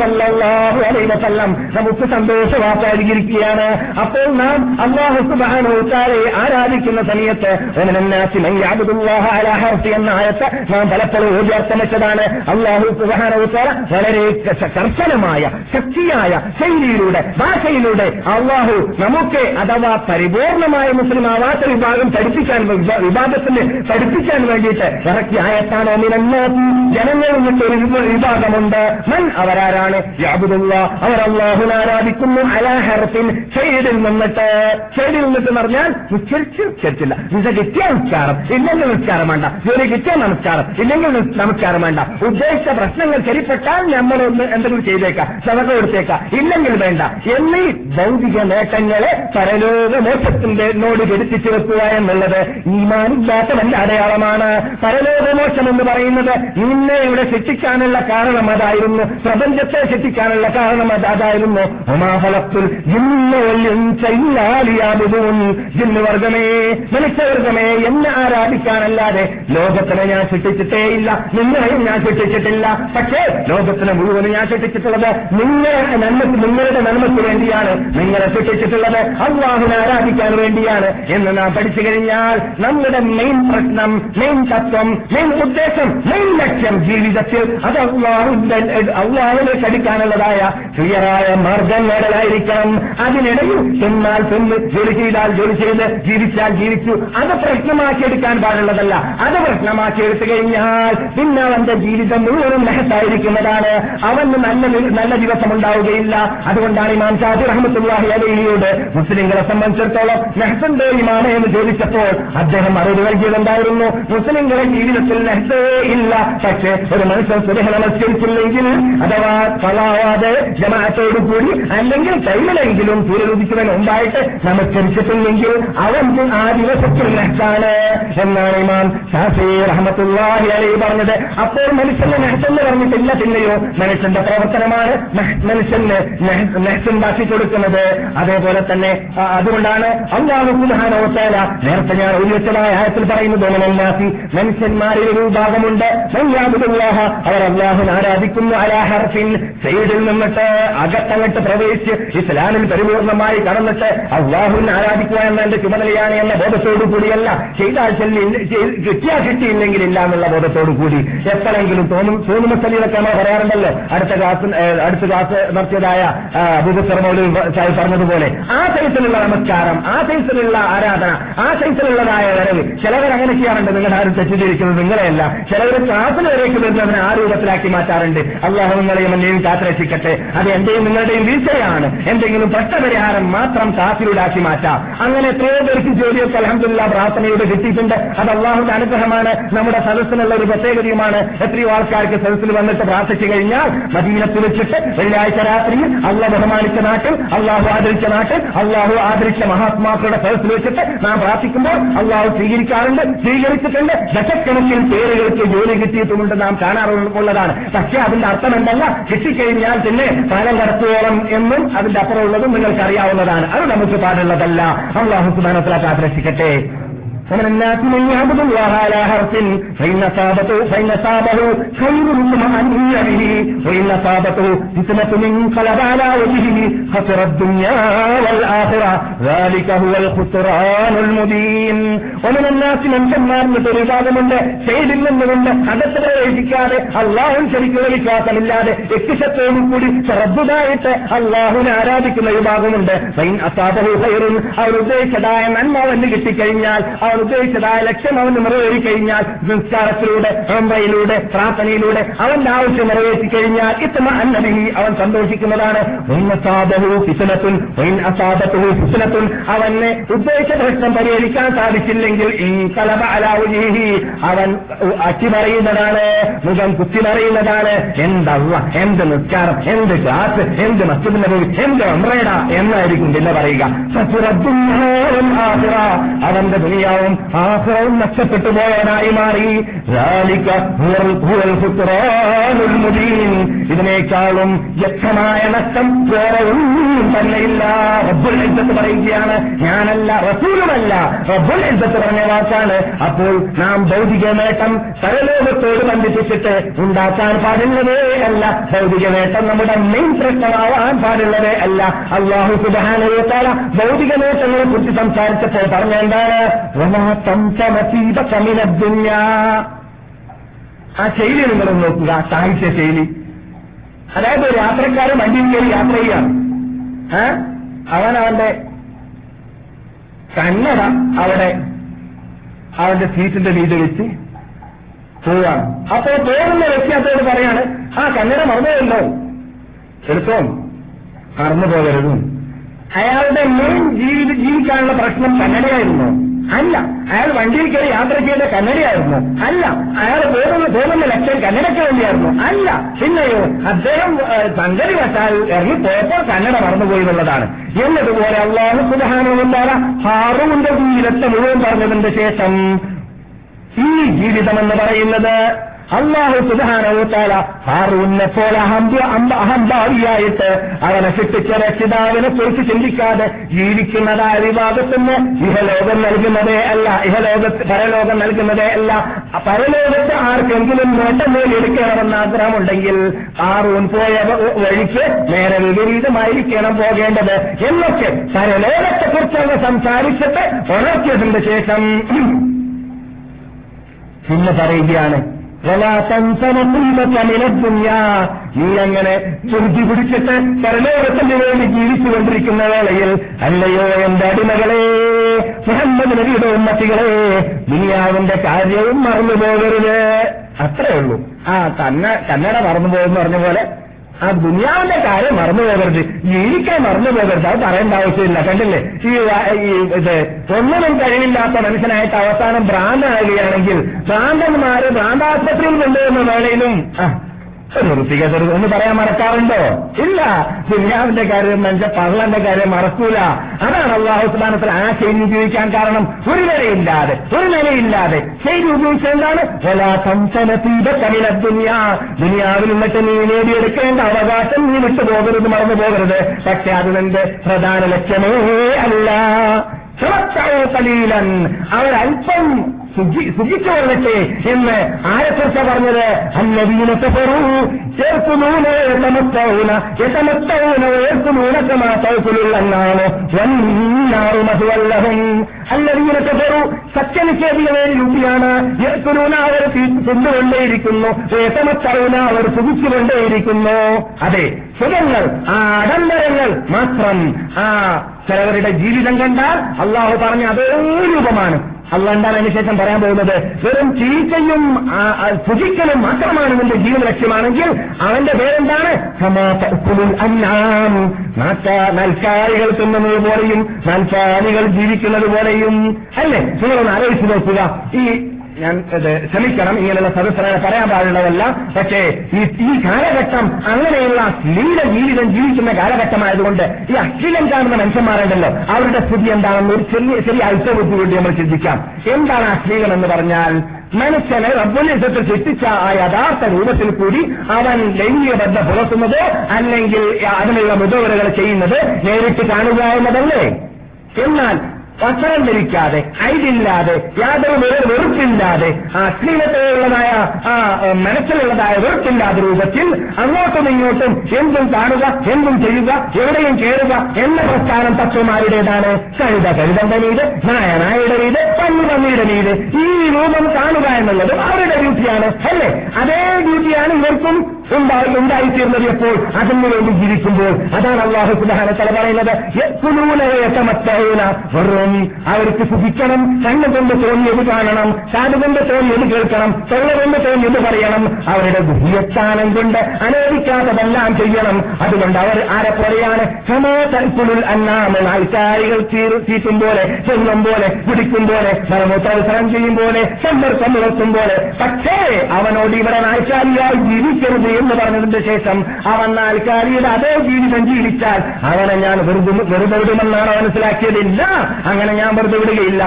സല്ലല്ലാഹു അലൈഹി വസല്ലം നമുക്ക് സന്തോഷവാർത്തായിരിക്കുകയാണ്. അപ്പോൾ നാം അള്ളാഹു സുബാനോത്താരെ ആരാധിക്കുന്ന സമയത്ത് എന്ന ആയത്ത് നാം പലപ്പോഴും ഊർജാർത്ഥം വെച്ചതാണ് അള്ളാഹു സുബാനോത്താര വളരെ കർശനമായ ശക്തിയായ ശൈലിയിലൂടെ ഭാഷയിലൂടെ അള്ളാഹു നമുക്ക് അഥവാ പരിപൂർണമായ മുസ്ലിം ആവാത്ത വിഭാഗം പഠിപ്പിക്കാൻ വിഭാഗത്തിന് പഠിപ്പിക്കാൻ വേണ്ടിയിട്ട് ഇറക്കിയ ആയത്താണ് ജനങ്ങളിൽ നിന്നൊരു വിഭാഗമുണ്ട്. മൻ അവരാരാണ്? അവർ അള്ളാഹുന ആരാധിക്കുന്നു അലാഹറത്തിൻ ഷെയ്ഡിൽ നിന്നിട്ട്. ഷെയ്ഡിൽ നിന്നിട്ട് പറഞ്ഞാൽ ഉച്ചരിച്ചില്ല ഇത് കിട്ടിയ നിസ്കാരം. ഇല്ലെങ്കിൽ നിസ്കാരം വേണ്ട. ജോലി കിട്ടിയ നമസ്കാരം. ഇല്ലെങ്കിൽ നമസ്കാരം വേണ്ട. ഉദ്ദേശിച്ച പ്രശ്നങ്ങൾ ശരിപ്പെട്ടാൽ നമ്മളൊന്ന് എന്തെങ്കിലും ചെയ്തേക്കാം. സതക കൊടുത്തേക്കാം. ഇല്ലെങ്കിൽ വേണ്ട. എന്നീ ഭൗതിക നേട്ടങ്ങളെ പരലോക മോക്ഷത്തിന്റെ നോട് ഘടിപ്പിച്ചു വെക്കുക എന്നുള്ളത് ഈമാനില്ലാത്തവന്റെ അടയാളമാണ്. പരലോകമോക്ഷം എന്ന് പറയുന്നത് നിന്നെ ഇവിടെ ശിക്ഷിക്കാനുള്ള കാരണം അതായിരുന്നു. പ്രപഞ്ചത്തെ ശിക്ഷിക്കാനുള്ള കാരണം അത് അതായിരുന്നു ഒമാഫലത്തിൽ ജിന്നുവർഗമേ മനുഷ്യവർഗമേ എന്നെ ആരാധിക്കാനല്ലാതെ ലോകത്തിനെ ഞാൻ ശിക്ഷിച്ചിട്ടേ ഇല്ല. നിങ്ങളെയും ഞാൻ ശിക്ഷിച്ചിട്ടില്ല. പക്ഷേ ലോകത്തിനെ മുഴുവനും ഞാൻ ശിക്ഷിച്ചിട്ടുള്ളത് നിങ്ങളെ നന്മക്ക് നിങ്ങളുടെ നന്മയ്ക്ക് വേണ്ടിയാണ്. നിങ്ങളെ ശിക്ഷിച്ചിട്ടുള്ളത് അള്ളാഹുനെ ആരാധിക്കാൻ വേണ്ടിയാണ്. എന്ന് നാം പഠിച്ചു കഴിഞ്ഞാൽ നമ്മുടെ മെയിൻ പ്രശ്നം മെയിൻ തത്വം മെയിൻ ഉദ്ദേശം മെയിൻ ലക്ഷ്യം ജീവിതത്തിൽ അത് അള്ളാഹുന്റെ അള്ളാഹുനെ കടിക്കാനുള്ളതായ ക്ലിയറായ മാർഗം നേടലായിരിക്കണം. അതിനിടയിൽ തിന്നാൽ തിന്ന് ജോലി ചെയ്താൽ ജോലി ചെയ്ത് ജീവിച്ചാൽ ജീവിച്ചു. അത് പ്രശ്നമാക്കിയെടുക്കാൻ പാടുള്ളതല്ല. അത് പ്രശ്നമാക്കിയെടുത്തു കഴിഞ്ഞാൽ പിന്നെ അവന്റെ ജീവിതം മുഴുവനും മെഹത്തായിരിക്കുന്നതാണ് അവന് നല്ല നല്ല ദിവസം ഉണ്ടാവുകയില്ല അതുകൊണ്ടാണ് ഇമാം ഷാജി റഹ്മത്തുല്ലാഹി അലഹിയോട് മുസ്ലിങ്ങളെ സംബന്ധിച്ചിടത്തോളം മെഹസന്റെ ഇമാണ് എന്ന് ചോദിച്ചപ്പോൾ അദ്ദേഹം അറിവ് നൽകിയതുണ്ടായിരുന്നു മുസ്ലിങ്ങളെ ജീവിതത്തിൽ മെഹത്തേ ഇല്ല. പക്ഷേ ഒരു മനുഷ്യൻ സുരഹ നമസ്കരിച്ചില്ലെങ്കിൽ അഥവാ ഫലാവാതെ ജമാഅത്തോടുകൂടി അല്ലെങ്കിൽ കൈമിലെങ്കിലും സൂര്യനുദിക്കുന്നതിന് ഉണ്ടായിട്ട് നമസ്കരിച്ചിട്ടില്ലെങ്കിൽ അവൻ ആ ദിവസത്തിൽ നെഹ്സാണ് എന്നാണ് ഇമാം ഷാഫി അലൈ പറഞ്ഞത്. അപ്പോൾ മനുഷ്യന്റെ നെഹ്സെന്ന് പറഞ്ഞിട്ടില്ല പിന്നെയോ മനുഷ്യന്റെ പ്രവർത്തനമാണ് മനുഷ്യന് നെഹ്സുണ്ടാക്കി കൊടുക്കുന്നത്. അതേപോലെ തന്നെ അതുകൊണ്ടാണ് അള്ളാഹു സുബാനോത്താല നേരത്തെ ഞാൻ ഉയർച്ചമായ ആയത്തിൽ പറയുന്നത് മനുഷ്യന്മാരിൽ ഒരു ഭാഗമുണ്ട് അവർ അള്ളാഹുൻ ആരാധിക്കുന്നു അലാഹർഫിൻ സൈഡിൽ നിന്നിട്ട് അകത്തങ്ങട്ട് പ്രവേശിച്ച് ഇസ്ലാമിൽ പരിപൂർണമായി കടന്നിട്ട് അള്ളാഹുവിൻ ആരാധിക്കുക എന്ന എന്റെ ചുമതലയാണ് എന്ന ബോധത്തോടു കൂടിയല്ല. ചെയ്താൽ കിട്ടിയാൽ കിട്ടിയില്ലെങ്കിൽ ഇല്ല എന്നുള്ള ബോധത്തോടു കൂടി. എപ്പോഴെങ്കിലും തോന്നും തോന്നുന്ന സ്ഥലിതൊക്കെ നമ്മൾ പറയാറുണ്ടല്ലോ. അടുത്ത ക്ലാസ് അടുത്ത ക്ലാസ് നടത്തിയതായ അബൂബക്കർ മൗലവി സാഹിബ് പറഞ്ഞതുപോലെ. ആ സൈസിലുള്ള നമസ്കാരം ആ സൈസിലുള്ള ആരാധന ആ സൈസിലുള്ളതായ വരവ് ചിലവർ അങ്ങനെ ചെയ്യാറുണ്ട്. നിങ്ങളുടെ ആരും തെറ്റിദ്ധരിക്കുന്നത് നിങ്ങളെയല്ല. ചിലവർ ക്ലാസ്സിൽ വരേക്ക് വരുന്നതിനെ ആ രൂപത്തിലാക്കി മാറ്റാറുണ്ട്. അള്ളാഹു നിങ്ങളെയും എന്നെയും കാത്തിരക്ഷിക്കട്ടെ. അത് എന്റെയും നിങ്ങളുടെയും വീഴ്ചയാണ്. എന്തെങ്കിലും പ്രശ്നപരിഹാരം മാത്രം കാത്തിലൂടാക്കി മാറ്റാം. അങ്ങനെ എത്രയോ പേർക്ക് ജോലിയൊക്കെ അലഹമില്ല പ്രാർത്ഥനയോട് കിട്ടിയിട്ടുണ്ട്. അത് അള്ളാഹുന്റെ അനുഗ്രഹമാണ്. നമ്മുടെ സദസ്സിനുള്ള ഒരു പ്രത്യേകതയുമാണ്. എത്രയോ ആൾക്കാർക്ക് സദസ്സിൽ വന്നിട്ട് പ്രാർത്ഥിച്ചു കഴിഞ്ഞാൽ മദീനത്തിൽ വെച്ചിട്ട് വെള്ളിയാഴ്ച രാത്രിയിൽ അള്ളാഹ് ബഹുമാനിച്ച നാട്ടിൽ അള്ളാഹു ആദരിച്ച നാട്ടിൽ അള്ളാഹു ആദരിച്ച മഹാത്മാക്കളുടെ സദസ്സിൽ വെച്ചിട്ട് നാം പ്രാർത്ഥിക്കുമ്പോൾ അള്ളാഹു സ്വീകരിക്കാറുണ്ട് സ്വീകരിച്ചിട്ടുണ്ട്. ദശക്കണക്കിൽ പേരുകൾക്ക് ജോലി കിട്ടിയിട്ടുമുണ്ട് നാം കാണാറുള്ളതാണ്. പക്ഷേ അതിന്റെ അർത്ഥം എന്തല്ല കിട്ടിക്കഴിഞ്ഞാൽ പിന്നെ സ്ഥലം കടത്തുവോളം എന്നും അതിന്റെ അപ്പുറമുള്ളതും നിങ്ങൾക്ക് അറിയാവുന്നതാണ് അത് നമുക്ക് പാടുള്ളതല്ല. അള്ളാഹു സുബാനത്തിലാക്കി ആദർശിക്കട്ടെ ومن الناس من يعبد الله على حرف فإن أصابته فإن أصابه خير مطمئن به وإن أصابته فتنة انقلب على وجهه خسر الدنيا والآخرة ذلك هو الخسران المبين ومن الناس من ചെന്നാർന്നിട്ട് ഒരു വിഭാഗമുണ്ട് സൈഡിൽ നിന്നുകൊണ്ട് അകത്ത് പ്രവേശിക്കാതെ അള്ളാഹുൻ ശരിക്കും വിശ്വാസമില്ലാതെ വ്യക്തിശത്തോടും കൂടി ശ്രദ്ധതായിട്ട് അള്ളാഹുവിനെ ആരാധിക്കുന്ന വിഭാഗമുണ്ട് ഫൈൻ അസാബഹു ഖൈറുൻ അവർ ഉദ്ദേശിച്ചതായ നന്മ അവന് കിട്ടിക്കഴിഞ്ഞാൽ ഉദ്ദേശിച്ചതായ ലക്ഷ്യം അവന് നിറവേറി കഴിഞ്ഞാൽ നിസ്കാരത്തിലൂടെ ഒമ്പയിലൂടെ പ്രാർത്ഥനയിലൂടെ അവന്റെ ആവശ്യം നിറവേറ്റി കഴിഞ്ഞാൽ ഇത്തമ അന്നബി അവൻ സന്തോഷിക്കുന്നതാണ്. അസാധവും അവന് ഉദ്ദേശ പ്രശ്നം പരിഹരിക്കാൻ സാധിച്ചില്ലെങ്കിൽ ഈ കലബ അലാവുജീഹി അവൻ അട്ടിമറിയുന്നതാണ് മുഖം കുത്തിമറിയുന്നതാണ്. എന്തല്ല എന്ത് നിസ്കാരം എന്ത് ക്ലാസ് എന്ത് മസ്ജിദിന്റെ പോയി എന്ത് അമ്രേട എന്നായിരിക്കും പിന്നെ പറയുക. അവന്റെ ദുനിയാവും ജീവിതവും ആഹ്റവും നഷ്ടപ്പെട്ടു പോയവനായി മാറി. ഇതിനേക്കാളും വ്യക്തമായ നഷ്ടം വേറെ തന്നെ ഇല്ല റബ്ബുൽ എഴുത്തത്ത് പറയുകയാണ് ഞാനല്ല റസൂലുമല്ല. റബ്ബുൽ എഴുത്തത്ത് പറഞ്ഞ വാക്കാണ്. അപ്പോൾ നാം ഭൗതിക നേട്ടം സരലോകത്തോട് ബന്ധിപ്പിച്ചിട്ട് ഉണ്ടാക്കാൻ പാടുള്ളതേ അല്ല. ഭൗതിക നേട്ടം നമ്മുടെ മെയിൻ പ്രശ്നമാവാൻ പാടുള്ളതേ അല്ല. അള്ളാഹു സുബാനവേത്താല ഭൗതിക നേട്ടങ്ങളെ കുറിച്ച് സംസാരിച്ചപ്പോൾ പറഞ്ഞ എന്താണ്? ആ ശൈലി നിങ്ങൾ നോക്കുക സാഹിത്യ ശൈലി. അതായത് ഒരു യാത്രക്കാരൻ വണ്ടിയിൽ കയറി യാത്ര ചെയ്യാണ് ഏ? അവൻ അവന്റെ കണ്ണട അവിടെ അവന്റെ സീറ്റിന്റെ വീട് വെച്ച് പോവാണ് അപ്പോ പോകുന്ന വ്യക്തി അതോട് പറയാണ് ആ കന്നഡ മറന്നുപോയല്ലോ. എളുപ്പം മറന്നു പോകരുതും അയാളുടെ മെയിൻ ജീവിത ജീവിക്കാനുള്ള പ്രശ്നം കന്നഡയായിരുന്നു അല്ല അയാൾ വണ്ടിയിൽ കയറി യാത്ര ചെയ്ത കന്നഡയായിരുന്നു. അല്ല അയാൾ പോകുന്ന പോകുന്ന ലക്ഷ്യം കന്നഡയ്ക്ക് വേണ്ടിയായിരുന്നു. അല്ല പിന്നെയോ അദ്ദേഹം തങ്കരി ഇറങ്ങി പോയപ്പോൾ കന്നഡ മറന്നുപോയി എന്നുള്ളതാണ്. എന്നതുപോലെ അള്ളാഹു സുബാനുണ്ടായ ഹാറുവിന്റെ ജീവിതത്തെ മുഴുവൻ പറഞ്ഞതിന്റെ ശേഷം ഈ ജീവിതമെന്ന് പറയുന്നത് അള്ളാഹു സുധാനവുത്താല ഹാറൂനെ പോലെ അഹംഭാവിയായിട്ട് അവനെ സൃഷ്ടിച്ച രക്ഷിതാവിനെ കുറിച്ച് ചിന്തിക്കാതെ ജീവിക്കുന്നതായ വിഭാഗത്തിന് ഇഹലോകം നൽകുന്നതേ അല്ല ഇഹലോകത്ത് പരലോകം നൽകുന്നതേ അല്ല. പരലോകത്ത് ആർക്കെങ്കിലും നേട്ടം നേടിയെടുക്കണമെന്ന് ആഗ്രഹമുണ്ടെങ്കിൽ ഹാറൂൻ പോയ വഴിക്ക് നേരെ വിപരീതമായിരിക്കണം പോകേണ്ടത്. എന്നൊക്കെ പരലോകത്തെക്കുറിച്ച് സംസാരിച്ചിട്ട് ഉണർത്തിയതിന്റെ ശേഷം പിന്നെ പറയുകയാണ് നീ അങ്ങനെ ചുരുക്കി പിടിച്ചിട്ട് പരലോകത്തിന് വേണ്ടി ജീവിച്ചു കൊണ്ടിരിക്കുന്ന വേളയിൽ അല്ലയോ എന്റെ അടിമകളെ മുഹമ്മദ് നബിയുടെ ഉമ്മത്തികളെ ദുനിയാവിന്റെ കാര്യവും മറന്നു പോകരുത് അത്രയേ ഉള്ളൂ. ആ തന്നെ തന്നെ മറന്നു പോകുമെന്ന് പറഞ്ഞ പോലെ ആ ദുനിയാവിന്റെ കാര്യം മറന്നു പോകരുത്. എനിക്ക് മറന്നു പോകരുത്. അത് പറയേണ്ട ആവശ്യമില്ല. കണ്ടില്ലേ? ഈ ഇത് ഒന്നിനും കഴിവില്ലാത്ത മനുഷ്യനായിട്ട് അവസാനം ഭ്രാന്തനാകുകയാണെങ്കിൽ ഭ്രാന്തന്മാര് ഭ്രാന്താസ്പത്രിയിൽ കൊണ്ടുവന്ന വേളയിലും റുപ്യ എന്ന് പറയാൻ മറക്കാറുണ്ടോ? ഇല്ല. ദുനിയാവിന്റെ കാര്യം എന്റെ പള്ളന്റെ കാര്യം മറക്കൂല. അതാണ് അള്ളാഹു സ്ഥാനത്തിൽ ആ ചെയ്തി ഉപയോഗിക്കാൻ കാരണം. ഒരു നിലയില്ലാതെ ഒരു നിലയില്ലാതെ ചെയ്തി ഉപയോഗിച്ചത് ദുനിയാ. ദുനിയാവിൽ നിന്നിട്ട് നീ നേടിയെടുക്കേണ്ട അവകാശം നീ വിട്ടുപോകരുത് മറന്നു പോകരുത്. പക്ഷെ അത് നിന്റെ പ്രധാന ലക്ഷ്യമേ അല്ല. കലീലൻ. സുഖിച്ചു കൊള്ളട്ടെ എന്ന് ആരെക്കുറിച്ച പറഞ്ഞത്? അന്നവീനത്തെ പെറു ചേർക്കുന്നൂന യതമത്തൗന യതമത്തൗന ഉയർത്തുന്നൂനൊക്കെ മാത്രത്തിലുള്ളെന്നാണ് വന്നാറു മധുവല്ലഹും അല്ലവീനത്തെ പെറു സത്യനിഷേധികളെ ലുപിയാണ് ഏർക്കുന്നൂന അവർ തിന്നുകൊണ്ടേയിരിക്കുന്നു യതമത്തൗന അവർ സുഖിച്ചുകൊണ്ടേയിരിക്കുന്നു. അതെ സുഖങ്ങൾ ആ ആഡംബരങ്ങൾ മാത്രം ആ ചിലവരുടെ ജീവിതം കണ്ടാൽ അള്ളാഹു പറഞ്ഞ അതേ രൂപമാണ്. അള്ള എന്താണ് അതിനുശേഷം പറയാൻ പോകുന്നത് വെറും ചീച്ചയും സുഖിക്കലും മാത്രമാണ് നിന്റെ ജീവൻ ലക്ഷ്യമാണെങ്കിൽ അവന്റെ പേരെന്താണ്? നൽക്കാലികൾ തിന്നുന്നത് പോലെയും നൽക്കാലികൾ ജീവിക്കുന്നത് പോലെയും. അല്ലേ? നിങ്ങളൊന്ന് ആലോചിച്ച് നോക്കുക. ഈ ഞാൻ ശ്രമിക്കണം ഇങ്ങനെയുള്ള സദസ്സനെ പറയാൻ പാടുള്ളതല്ല. പക്ഷേ ഈ കാലഘട്ടം അങ്ങനെയുള്ള ലീല ജീവിതം ജീവിക്കുന്ന കാലഘട്ടമായതുകൊണ്ട് ഈ അശ്ലീലം കാണുന്ന മനുഷ്യന്മാരുണ്ടല്ലോ അവരുടെ സ്ഥിതി എന്താണെന്ന് ഒരു ചെറിയ ചെറിയ അല്പബുദ്ധി വേണ്ടി നമ്മൾ ചിന്തിക്കാം. എന്താണ് അശ്ലീലം എന്ന് പറഞ്ഞാൽ മനുഷ്യനെ റബ്ബുലിസത്തിൽ സൃഷ്ടിച്ച ആ യഥാർത്ഥ രൂപത്തിൽ കൂടി അവൻ ലൈംഗിക ബന്ധം പുലർത്തുന്നത് അല്ലെങ്കിൽ അതിനുള്ള മുതവരകൾ ചെയ്യുന്നത് നേരിട്ട് കാണുക എന്നതല്ലേ? എന്നാൽ വസ്ത്രം ധരിക്കാതെ ഐതില്ലാതെ യാതൊരു വെറുപ്പില്ലാതെ ആ സ്ത്രീലത്തിലുള്ളതായ ആ മനസ്സിലുള്ളതായ വെറുപ്പില്ലാത്ത രൂപത്തിൽ അങ്ങോട്ടും ഇങ്ങോട്ടും എന്തും കാണുക എന്തും ചെയ്യുക എവിടെയും കയറുക എന്ന പ്രസ്ഥാനം തത്വമാരുടേതാണ്. കഴുത കഴുതന്റെ മീത് നായ നായയുടെ മീത് പന്നി പന്നിയുടെ മീത്. ഈ രൂപം കാണുക എന്നുള്ളത് അവരുടെ ഡ്യൂട്ടിയാണ് അല്ലേ? അതേ ഡ്യൂട്ടിയാണ് ഇവർക്കും ഉണ്ടായിത്തീർന്നത് എപ്പോൾ? അതിനു വേണ്ടി ജീവിക്കുമ്പോൾ. അതാണ് അള്ളാഹു സുബാനത്തല പറയുന്നത്. വെറും അവർക്ക് സുഖിക്കണം. കണ്ണുകൊണ്ട് തോന്നിയത് കാണണം. കാതുകൊണ്ട് തോന്നിയത് കേൾക്കണം. തൊള്ള കൊണ്ട് തോന്നിയത് പറയണം. അവരുടെ ഗുഹ്യസ്ഥാനം കൊണ്ട് അനേദിക്കാത്തതെല്ലാം ചെയ്യണം. അതുകൊണ്ട് അവർ ആരെ പോലെയാണ്? സമോതൽക്കുളിൽ അന്നാമൻ ആൾക്കാരികൾ ചീറ്റും പോലെ ചെല്ലും പോലെ കുടിക്കും പോലെ മലമൂത്രോത്സവം ചെയ്യും പോലെ സമ്പർക്കം നിർത്തും പോലെ. പക്ഷേ അവനോട് ഇവിടെ ആൾക്കാരിയായി ജീവിക്കരുത് എന്ന് പറഞ്ഞതിന്റെ ശേഷം അവൻ നാൽക്കാലിയുടെ അതേ ജീവിതം ജീവിച്ചാൽ അവനെ ഞാൻ വെറുതെ വെറുതെ വിടുമെന്നാണ് മനസ്സിലാക്കിയതില്ല അങ്ങനെ ഞാൻ വെറുതെ വിടുകയില്ല.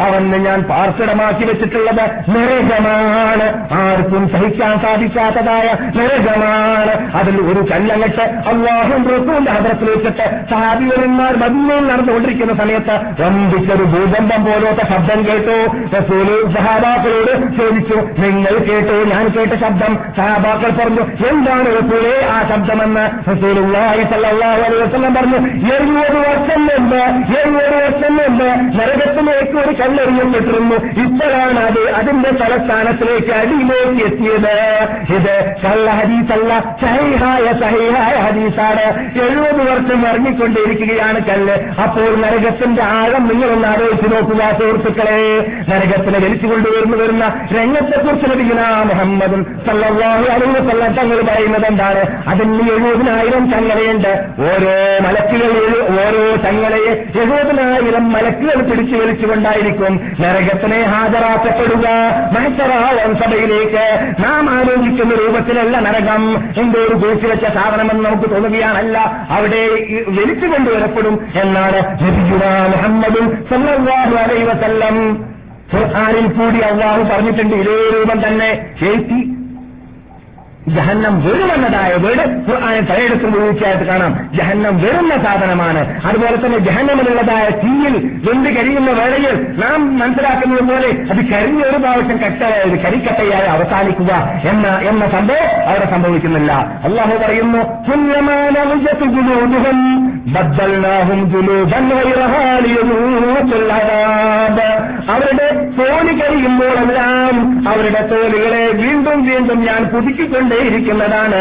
അവന് ഞാൻ പാർശ്വടമാക്കി വെച്ചിട്ടുള്ളത് നരകമാണ്. ആർക്കും സഹിക്കാൻ സാധിക്കാത്തതായ നരകമാണ്. അതിൽ ഒരു കല്ലങ്ങട്ട് അള്ളാഹും റസൂന്റെ ഹദ്രത്തിൽ വെച്ചിട്ട് സാധികന്മാർ മദീനയിൽ നടന്നുകൊണ്ടിരിക്കുന്ന സമയത്ത് വമ്പിച്ചൊരു ഭൂകമ്പം പോലത്തെ ശബ്ദം കേട്ടു. റസൂൽ സഹാബാക്കളോട് ചോദിച്ചു നിങ്ങൾ കേട്ടു? ഞാൻ കേട്ട ശബ്ദം സഹാബാക്കൾ പറഞ്ഞു എന്താണ് റസൂലെ ആ ശബ്ദമെന്ന് റസൂലുള്ളാഹി സല്ലല്ലാഹു അലൈഹി വസല്ലം പറഞ്ഞു എഴുപത് വർഷം മുമ്പ് എഴുപത് വർഷം മുമ്പ് നരകത്തിലേക്ക് ഒരു കല്ലെറിയപ്പെട്ടിരുന്നു ഇപ്പോഴാണ് അത് അതിന്റെ തലസ്ഥാനത്തിലേക്ക് അടിയിലേക്ക് എത്തിയത്. ഇത് കള്ള ഹദീസല്ല സഹിഹായ സഹിഹായ ഹദീസാണ്. എഴുപത് വർഷം ഇറങ്ങിക്കൊണ്ടിരിക്കുകയാണ് കല്ല്. അപ്പോൾ നരകത്തിന്റെ ആഴം നിങ്ങളൊന്ന് ആലോചിച്ച് നോക്കുക സുഹൃത്തുക്കളെ. നരകത്തിനെ വലിച്ചു കൊണ്ടുവരുന്നു വരുന്ന രംഗത്തെക്കുറിച്ച് ലഭിക്കുന്ന മുഹമ്മദും സല്ലല്ലാഹു അലൈഹി വസല്ലം തങ്ങൾ പറയുന്നത് എന്താണ്? അതിന് എഴുപതിനായിരം ചങ്ങലയുണ്ട്. ഓരോ മലക്കുകൾ ഓരോ ചങ്ങലയെ എഴുപതിനായിരം മലക്കുകൾ പിടിച്ചു വലിച്ചുകൊണ്ടായിരിക്കും നരകത്തിനെ ഹാജരാക്കപ്പെടുക. മത്സരാവൻ സഭയിലേക്ക്. നാം ആലോചിക്കുന്ന രൂപത്തിലല്ല നരകം. എന്തോ ഒരു കൂട്ടി വെച്ച സാധനമെന്ന് നമുക്ക് തോന്നുകയാണല്ല. അവിടെ വലിച്ചു കൊണ്ടുവരപ്പെടും എന്നാണ് മുഹമ്മദും സല്ലാഹു അലൈഹി വസല്ലം. ഖുർആാനിൽ കൂടി അള്ളാഹു പറഞ്ഞിട്ടുണ്ട് ഇതേ രൂപം തന്നെ ശേഷി ജഹന്നം വെറുമെന്നതായ വീട് ഖുർആാനിൽ പലയിടത്തും ഉപയോഗിച്ചായിട്ട് കാണാം. ജഹന്നം വെറുന്ന സാധനമാണ്. അതുപോലെ തന്നെ ജഹന്നമിലുള്ളതായ തീയിൽ വെന്ത് കരിയുന്ന വേളയിൽ നാം മനസ്സിലാക്കുന്നത് പോലെ അത് കരിഞ്ഞ ഒരു പ്രാവശ്യം കട്ടയായത് കരിക്കട്ടയായി അവസാനിക്കുക എന്ന എന്ന സംഭവം അവിടെ സംഭവിക്കുന്നില്ല. അള്ളാഹു പറയുന്നു അവരുടെ തോണി കഴിയുമ്പോഴെല്ലാം അവരുടെ തോലുകളെ വീണ്ടും വീണ്ടും ഞാൻ പുതുക്കിക്കൊണ്ടേയിരിക്കുന്നതാണ്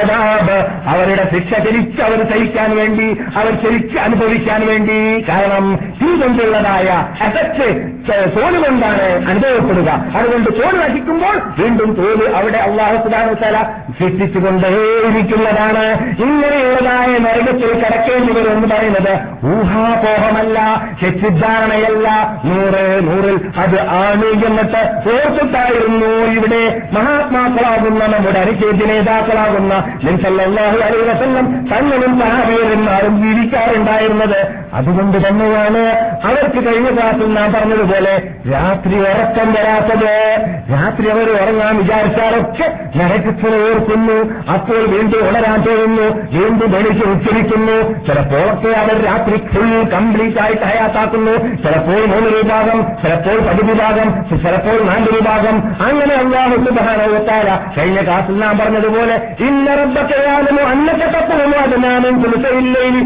അതാബ് അവരുടെ ശിക്ഷ ശരിച്ച് അവർ സഹിക്കാൻ വേണ്ടി അവർ ശരിച്ച് അനുഭവിക്കാൻ വേണ്ടി. കാരണം തീ കൊണ്ടുള്ളതായ എഫക്ട് തോൽ കൊണ്ടാണ് അനുഭവപ്പെടുക. അതുകൊണ്ട് തോൽ നശിക്കുമ്പോൾ വീണ്ടും തോൽ അവിടെ അള്ളാഹു സുധാനത്തല സൃഷ്ടിച്ചുകൊണ്ടേയിരിക്കുന്നതാണ് ഇങ്ങനെയുള്ളതായ നരകത്തിൽ കടക്കേണ്ടി വരും എന്ന് പറയുന്നത് ഊഹാപോഹമല്ല തെറ്റിദ്ധാരണയല്ല. നൂറ് നൂറിൽ അത് ആണ് എന്നിട്ട് ഓർത്തിട്ടായിരുന്നു ഇവിടെ മഹാത്മാക്കളാകുന്ന നമ്മുടെ അനുചേദ്യ നേതാക്കളാകുന്ന നിൻസല്ലാഹു അലൈ വസല്ലം തങ്ങളും മഹാവീരന്മാരും ജീവിക്കാറുണ്ടായിരുന്നത്. അതുകൊണ്ട് തന്നെയാണ് അവർക്ക് കഴിഞ്ഞ ക്ലാസ്സിൽ നാം പറഞ്ഞതുപോലെ രാത്രി ഉറക്കം വരാത്തത്. രാത്രി അവർ ഉറങ്ങാൻ വിചാരിച്ചാലൊക്കെ നരകത്തിനെ ഓർക്കുന്നു. അപ്പോൾ വീണ്ടും ഉണരാൻ തോന്നുന്നു. വീണ്ടും വെളിച്ച് കഴിക്കുന്നു ചിലപ്പോഴൊക്കെ അവർ രാത്രി ഫുൾ കംപ്ലീറ്റ് ആയിട്ട് ഹയാത്താക്കുന്നു. ചിലപ്പോൾ മൂന്ന് വിഭാഗം ചിലപ്പോൾ പതി വിഭാഗം ചിലപ്പോൾ നാല് വിഭാഗം. അങ്ങനെ അള്ളാഹു സുബാനവത്താര കഴിഞ്ഞ ക്ലാസ്സിൽ നാം പറഞ്ഞതുപോലെ ഇന്ന റബ്ബക്കയാലും അന്നത്തെ തപ്പുമോ അത് നാമും തുലസയില്ലേലി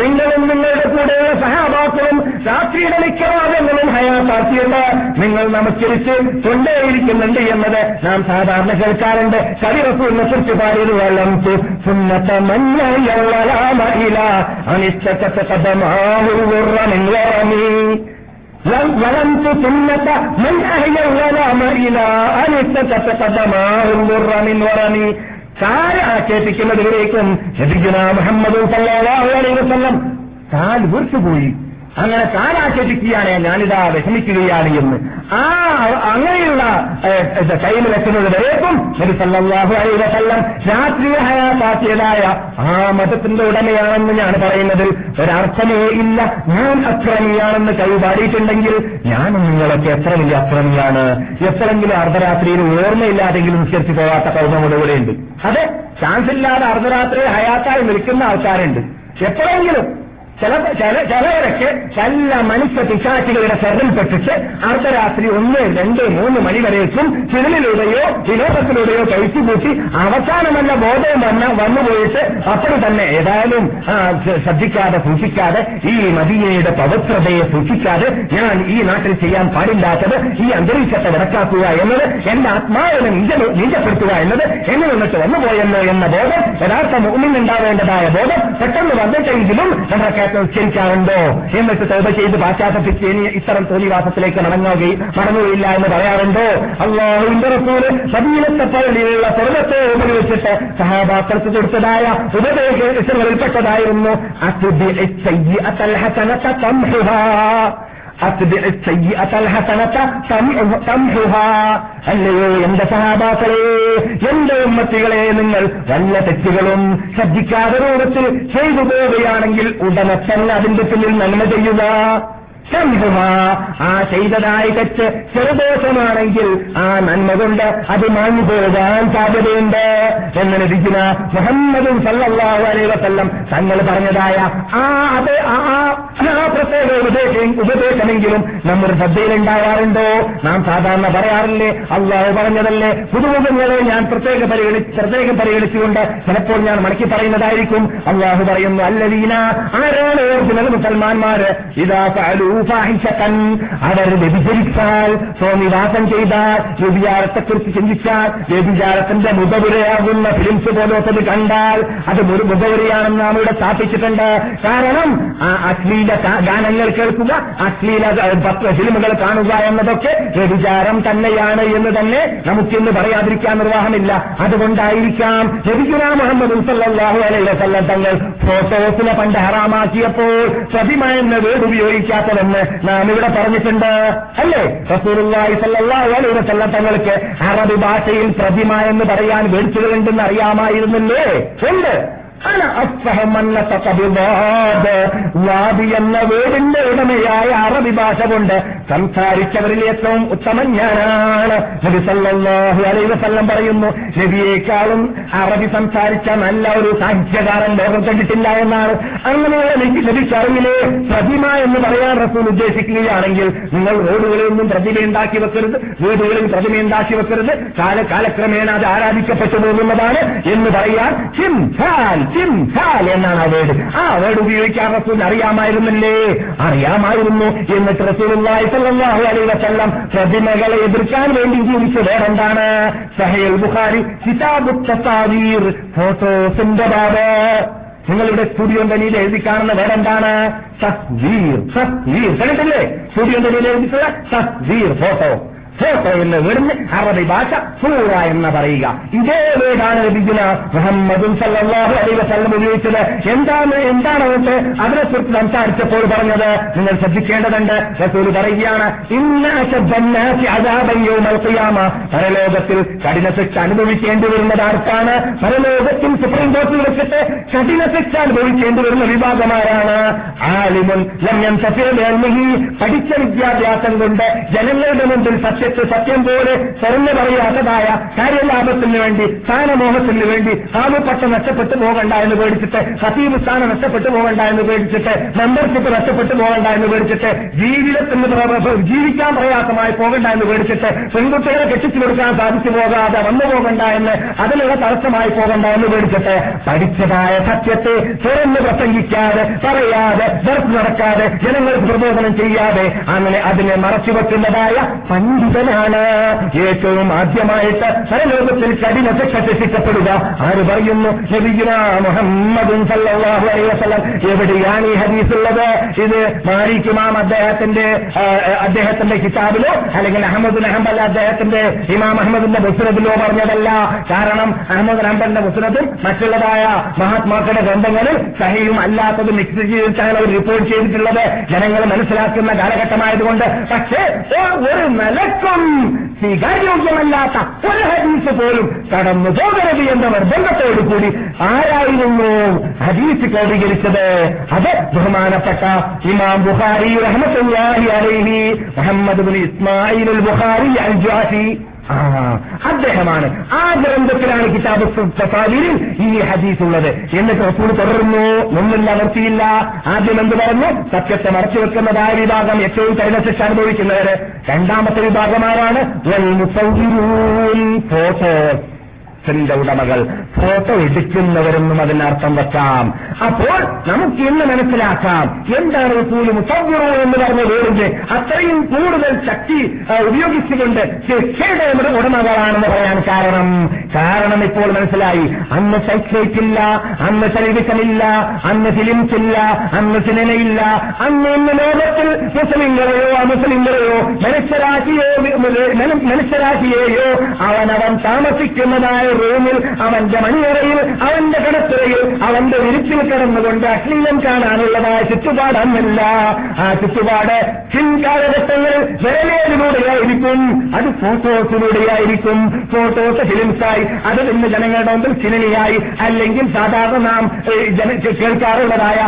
നിങ്ങളും നിങ്ങളുടെ കൂടെ സഹാബാക്കളും രാത്രിയുടെ മിക്കവാദങ്ങളും ഹയാത്താക്കിയിട്ട് നിങ്ങൾ നമസ്കരിച്ച് കൊണ്ടേയിരിക്കുന്നുണ്ട് എന്നത് നാം സാധാരണ കേൾക്കാറുണ്ട് കവി റസൂലിനെ കുറിച്ച് പാടിയത് വെള്ളം സുന്നത്ത മഞ്ഞ അനിഷ്ടത്തെ കഥമാവുറമിൻ ظلمت سنة من أهل الظلام إلى أن استكت قدماه الضر من ورمي കാല് ആക്ഷേപിക്കുന്നതിലേക്കും നബിഗുന മുഹമ്മദ് സല്ലല്ലാഹു അലൈഹി വസല്ലം കാൽ വീർത്തുപോയി അങ്ങനെ താരാക്ഷേപിക്കുകയാണ് ഞാനിതാ വിഷമിക്കുകയാണ് എന്ന്. ആ അങ്ങനെയുള്ള കൈമിലെത്തുന്നത് വരേക്കും നബി രാത്രിയെ ഹയാസാക്കിയതായ ആ മതത്തിന്റെ ഉടമയാണെന്ന് ഞാൻ പറയുന്നതിൽ ഒരർത്ഥമേ ഇല്ല. ഞാൻ അക്രമിയാണെന്ന് കൈപാടിയിട്ടുണ്ടെങ്കിൽ ഞാനും നിങ്ങളൊക്കെ എത്ര വലിയ അക്രമിയാണ്? എത്രയെങ്കിലും അർദ്ധരാത്രിയിൽ ഓർമ്മയില്ലാതെങ്കിലും നിസ്കരിച്ചു പോകാത്ത കൗമങ്ങളുടെ കൂടെയുണ്ട് അതെ ചാൻസ് ഇല്ലാതെ അർദ്ധരാത്രിയെ ഹയാത്തായി നിൽക്കുന്ന ആൾക്കാരുണ്ട്. എപ്പോഴെങ്കിലും ചില ചില ചിലവരൊക്കെ ചില മനുഷ്യ പിശാചികളുടെ ശരണപ്പെട്ടിട്ട് അർദ്ധരാത്രി ഒന്ന് രണ്ട് മൂന്ന് മണി വരേക്കും ചിരലിലൂടെയോ വിനോദത്തിലൂടെയോ കഴിച്ചു കൂട്ടി അവസാനമല്ല ബോധം വന്ന വന്നുപോയിട്ട് അപ്പോൾ തന്നെ ഏതായാലും ശ്രദ്ധിക്കാതെ സൂക്ഷിക്കാതെ ഈ മദീനയുടെ പവിത്രതയെ സൂക്ഷിക്കാതെ ഞാൻ ഈ നാട്ടിൽ ചെയ്യാൻ പാടില്ലാത്തത് ഈ അന്തരീക്ഷത്തെ വിടക്കാക്കുക എന്നത് എന്റെ ആത്മാവിനെ നീജപ്പെടുത്തുക എന്നത് എന്നെ നിന്നിട്ട് വന്നുപോയെന്നോ എന്ന ബോധം യഥാർത്ഥ മുന്നിലുണ്ടാവേണ്ടതായ ബോധം പെട്ടെന്ന് വന്നിട്ടെങ്കിലും നമ്മുടെ ഉച്ചരിക്കാറുണ്ടോ എന്നിട്ട് തോപ ചെയ്ത് പാശ്ചാത്യത്തിൽ ഇനി ഇത്തരം തോന്നിവാസത്തിലേക്ക് മടങ്ങുകയും മടങ്ങുകയില്ല എന്ന് പറയാറുണ്ടോ? അള്ളാഹുവിന്റെ റസൂൽ സബീലത്തെ പള്ളിയിലുള്ള സ്വർഗത്തെ ഉപയോഗിച്ചിട്ട് സഹാബാക്കൾക്ക് കൊടുത്തതായ ഉപദേശങ്ങളിൽപ്പെട്ടതായിരുന്നു അല്ലയോ എന്റെ സഹാബാക്കളെ എന്റെ ഉമ്മത്തികളെ നിങ്ങൾ വല്ല തെറ്റുകളും ശ്രദ്ധിക്കാതെ രൂപത്തിൽ ചെയ്തു പോവുകയാണെങ്കിൽ ഉടനെ തന്നെ അതിന്റെ പിന്നിൽ നന്മ ചെയ്യുക. ശംഭുമ. ആ ചെയ്തതായി തെറ്റ് ചെറുദോഷമാണെങ്കിൽ ആ നന്മ കൊണ്ട് അത് മാഞ്ഞു പോകാൻ സാധ്യതയുണ്ട് എന്ന് ലഭിക്കുന്ന മുഹമ്മദും വസല്ലം തങ്ങൾ പറഞ്ഞതായ ആ അത് ആ പ്രത്യേക ഉപദേശം ഉപദേശമെങ്കിലും നമ്മുടെ ശ്രദ്ധയിലുണ്ടാവാറുണ്ടോ നാം സാധാരണ പറയാറില്ലേ അള്ളാഹു പറഞ്ഞതല്ലേ? പുതുമുഖങ്ങളെ ഞാൻ പ്രത്യേക പരിഗണി പ്രത്യേകം പരിഗണിച്ചുകൊണ്ട് ചിലപ്പോൾ ഞാൻ മടക്കി പറയുന്നതായിരിക്കും. അള്ളാഹു പറയുന്നു അല്ലവീന ആരാണ് ചില മുസൽമാന്മാര്? ഇതാ അവർ വ്യഭിചരിച്ചാൽ സ്വാമിവാസം ചെയ്താൽ വ്യഭിചാരത്തെക്കുറിച്ച് ചിന്തിച്ചാൽ വ്യഭിചാരത്തിന്റെ മുഖപുരയാകുന്ന ഫിലിംസ് പോലത്തത് കണ്ടാൽ അത് മുഖപുരയാണെന്ന് നാം ഇവിടെ സ്ഥാപിച്ചിട്ടുണ്ട്. കാരണം ആ അശ്ലീല ഗാനങ്ങൾ കേൾക്കുക അശ്ലീല ഫിലിമുകൾ കാണുക എന്നതൊക്കെ വ്യഭിചാരം തന്നെയാണ് എന്ന് തന്നെ നമുക്കിന്ന് പറയാതിരിക്കാൻ നിർവാഹമില്ല. അതുകൊണ്ടായിരിക്കാം ലഭിക്കുന്ന മുഹമ്മദ് സല്ലല്ലാഹു അലൈഹി വസല്ലം തങ്ങൾ ഫോട്ടോസിനെ പണ്ട് ഹറാമാക്കിയപ്പോൾ പ്രതിമ എന്ന വേർഡ് ഉപയോഗിക്കാത്തത് എന്ന് നാം ഇവിടെ പറഞ്ഞിട്ടുണ്ട്. അല്ലേ? റസൂലുള്ളാഹി സല്ലാഹു അലൈഹി വസല്ലം തങ്ങൾക്ക് അറബി ഭാഷയിൽ പ്രതിമ എന്ന് പറയാൻ വേടിച്ചുകളുണ്ടെന്ന് അറിയാമായിരുന്നില്ലേ. ഉണ്ട്. വാദി എന്ന വീടിന്റെ ഉടമയായ അറബി ഭാഷ കൊണ്ട് സംസാരിച്ചവരിൽ ഏറ്റവും ഉത്തമൻ ഞാനാണ്. നബി സല്ലല്ലാഹു അലൈഹി വസല്ലം പറയുന്നു നബിയേക്കാളും അറബി സംസാരിച്ച നല്ല ഒരു സാഹിത്യകാരൻ ലോകം കണ്ടിട്ടില്ല എന്നാണ്. അങ്ങനെയുള്ള നബിക്കറിയിലെ പ്രതിമ എന്ന് പറയാൻ റസൂൽ ഉദ്ദേശിക്കുകയാണെങ്കിൽ നിങ്ങൾ റോഡുകളിൽ നിന്നും പ്രതിമയുണ്ടാക്കി വെക്കരുത് വീടുകളിൽ പ്രതിമയുണ്ടാക്കി വെക്കരുത്. കാല കാലക്രമേണ അത് ആരാധിക്കപ്പെട്ടു പോകുന്നതാണ് എന്ന് പറയാൻ എന്നാണ് ആ വേർഡ്. ആ വേർഡ് ഉപയോഗിക്കാൻ റസൂൽ അറിയാമായിരുന്നില്ലേ? അറിയാമായിരുന്നു. എന്നിട്ട് റസൂലുള്ളാഹി പ്രതിമകളെ എതിർക്കാൻ വേണ്ടി ജീവിച്ച വേറെന്താണ്? സഹേൽ ബുഖാരി കിതാബു തസാവീർ ഫോട്ടോസിന്റെ ബാബ്. നിങ്ങളുടെ സ്റ്റുഡിയോന്റെ നീല എഴുതി കാണുന്ന വേറെന്താണ്? സത്വീർ തസ്വീർ. കണ്ടിട്ടില്ലേ? സ്റ്റുഡിയോന്റെ നീല എഴുതിയിട്ടുള്ള തസ്വീർ ഫോട്ടോ. ഫോട്ടോ എന്ന് വീടിന് അറബി ഭാഷ സൂറ എന്ന് പറയുക. ഇതേ വീടാണ് ലഭിക്കുന്ന മുഹമ്മദും സല്ലാഹു അലൈ വസല്ലം ഉപയോഗിച്ചത്. എന്താണ് എന്താണ് അവർക്ക് അതിനെക്കുറിച്ച് സംസാരിച്ചപ്പോൾ പറഞ്ഞത്? നിങ്ങൾ ശ്രദ്ധിക്കേണ്ടതുണ്ട്. റസൂൽ പറയുകയാണ് ഇന്ന ഖിയാമ. പരലോകത്തിൽ കഠിന ശിക്ഷ അനുഭവിക്കേണ്ടി വരുന്നത് ആർക്കാണ്? പരലോകത്തിൽ സുപ്രീം കോടതി വെച്ചിട്ട് കഠിന ശിക്ഷ അനുഭവിക്കേണ്ടി വരുന്ന വിഭാഗമാരാണ് ആലിമുൻ പഠിച്ച വിദ്യാഭ്യാസം കൊണ്ട് ജനങ്ങളുടെ മുമ്പിൽ സത്യത്തെ സത്യം പോലെ തുറന്നു പറയാത്തതായ കാര്യലാഭത്തിന് വേണ്ടി സ്ഥാനമോഹത്തിന് വേണ്ടി ആവുപട്ട നഷ്ടപ്പെട്ടു പോകണ്ട എന്ന് പേടിച്ചിട്ട് ഹസീബ് സ്ഥാനം നഷ്ടപ്പെട്ടു പോകണ്ട എന്ന് പേടിച്ചിട്ട് മെമ്പർഷിപ്പ് നഷ്ടപ്പെട്ടു പോകണ്ട എന്ന് പേടിച്ചിട്ട് ജീവിതത്തിന് ജീവിക്കാൻ പ്രയാസമായി പോകണ്ട എന്ന് പേടിച്ചിട്ട് പെൺകുട്ടികളെ കെട്ടിച്ചു കൊടുക്കാൻ സാധിച്ചു പോകാതെ വന്നു പോകണ്ട എന്ന് അതിനുള്ള തടസ്സമായി പോകണ്ട എന്ന് പേടിച്ചിട്ട് പഠിച്ചതായ സത്യത്തെ തുറന്ന് പ്രസംഗിക്കാതെ പറയാതെ നടക്കാതെ ജനങ്ങൾക്ക് പ്രബോധനം ചെയ്യാതെ അങ്ങനെ അതിനെ മറച്ചുവെക്കുന്നതായ പണ്ഡിതനാണ് ഏറ്റവും ആദ്യമായിട്ട് സരലോകത്തിൽ കഠിന ശിക്ഷ ശിക്ഷിക്കപ്പെടുക. ആര് പറയുന്നു? മുഹമ്മദും എവിടെയാണ് ഈ ഹദീസ് ഉള്ളത് ഇത് മാലിക് ഇമാം അദ്ദേഹത്തിന്റെ അദ്ദേഹത്തിന്റെ കിതാബിലോ? അല്ലെങ്കിൽ അഹമ്മദ് അഹമ്മൽ അദ്ദേഹത്തിന്റെ ഇമാം അഹമ്മദിന്റെ മുസ്നദിലോ പറഞ്ഞതല്ല. കാരണം അഹമ്മദ് അഹമ്മദിന്റെ മുസ്നദും മറ്റുള്ളതായ മഹാത്മാക്കളുടെ ഗ്രന്ഥങ്ങളിൽ സഹിയും അല്ലാത്തത് മിക്സ് ചെയ്തിട്ടാണ് അവർ റിപ്പോർട്ട് ചെയ്തിട്ടുള്ളത്. ജനങ്ങൾ മനസ്സിലാക്കുന്ന കാലഘട്ടമായതുകൊണ്ട് പക്ഷേ ഒരു നിലക്കും സ്വീകാര്യോഗ്യമല്ലാത്ത ഒരു ഹദീസ് പോലും കടന്നു പോകരുത് എന്ന നിർബന്ധത്തോടു കൂടി ആരായിരുന്നു ഹദീസ് ക്രോഡീകരിച്ചത്? അത് ബഹുമാനപ്പെട്ട ഇമാം ബുഖാരി റഹ്മത്തുല്ലാഹി അലൈഹി Muhammad bin Ismail Bukhari al Jafi ആ, അദ്ദേഹമാണ് ആ ഗ്രന്ഥത്തിലാണ് കിതാബ് തഫാലിയിൽ ഈ ഹദീസ് ഉള്ളത് എന്നിട്ട് റസൂൽ തുടർന്നു ഒന്നില്ല നിർത്തിയില്ല. ആദ്യം എന്ത് പറഞ്ഞു? സത്യത്തെ മറച്ചു വെക്കുന്നതായ വിഭാഗം ഏറ്റവും കൈനശിച്ച് അനുഭവിക്കുന്നവര്. രണ്ടാമത്തെ വിഭാഗമാരാണ് മുസവ്വിറൂൻ ഫോട്ടോസ് ന്റെ ഉടമകൾ ഫോട്ടോ എടുക്കുന്നവരെന്നും അതിനർത്ഥം വെക്കാം അപ്പോൾ നമുക്ക് ഇന്ന് മനസ്സിലാക്കാം എന്താണ് പോലും മുസവ്വിറു എന്ന് പറഞ്ഞ വേറിന്റെ അത്രയും കൂടുതൽ ശക്തി ഉപയോഗിച്ചുകൊണ്ട് ശിക്ഷയുടെ ഉടമകളാണെന്ന് പറയാൻ കാരണം. കാരണം ഇപ്പോൾ മനസ്സിലായി. അന്ന് സൈക്ലേറ്റ് ഇല്ല അന്ന് ടെലിവിഷനില്ല അന്ന് ഫിലിംസ് ഇല്ല അന്ന് സിനിമയില്ല അന്ന് ഇന്ന് ലോകത്തിൽ മുസ്ലിങ്ങളെയോ അമുസ്ലിങ്ങളെയോ മനുഷ്യരാശിയോ മനുഷ്യരാശിയെയോ അവനവൻ താമസിക്കുന്നതായ റൂമിൽ അവന്റെ മണിയറയിൽ അവന്റെ കിടത്തുറയിൽ അവന്റെ വിരിച്ചിൽ കിടന്നുകൊണ്ട് അശ്ലീലം കാണാനുള്ളതായ ചുറ്റുപാട് ആ ചുറ്റുപാട് പിൻകാലഘട്ടങ്ങളിൽ വേലയിലൂടെയായിരിക്കും അത് ഫോട്ടോസിലൂടെയായിരിക്കും. ഫോട്ടോസ് ഫിലിംസായി അത് ഇന്ന് ജനങ്ങളുടെ മുമ്പിൽ സിനിമയായി അല്ലെങ്കിൽ സാധാരണ നാം കേൾക്കാറുള്ളതായ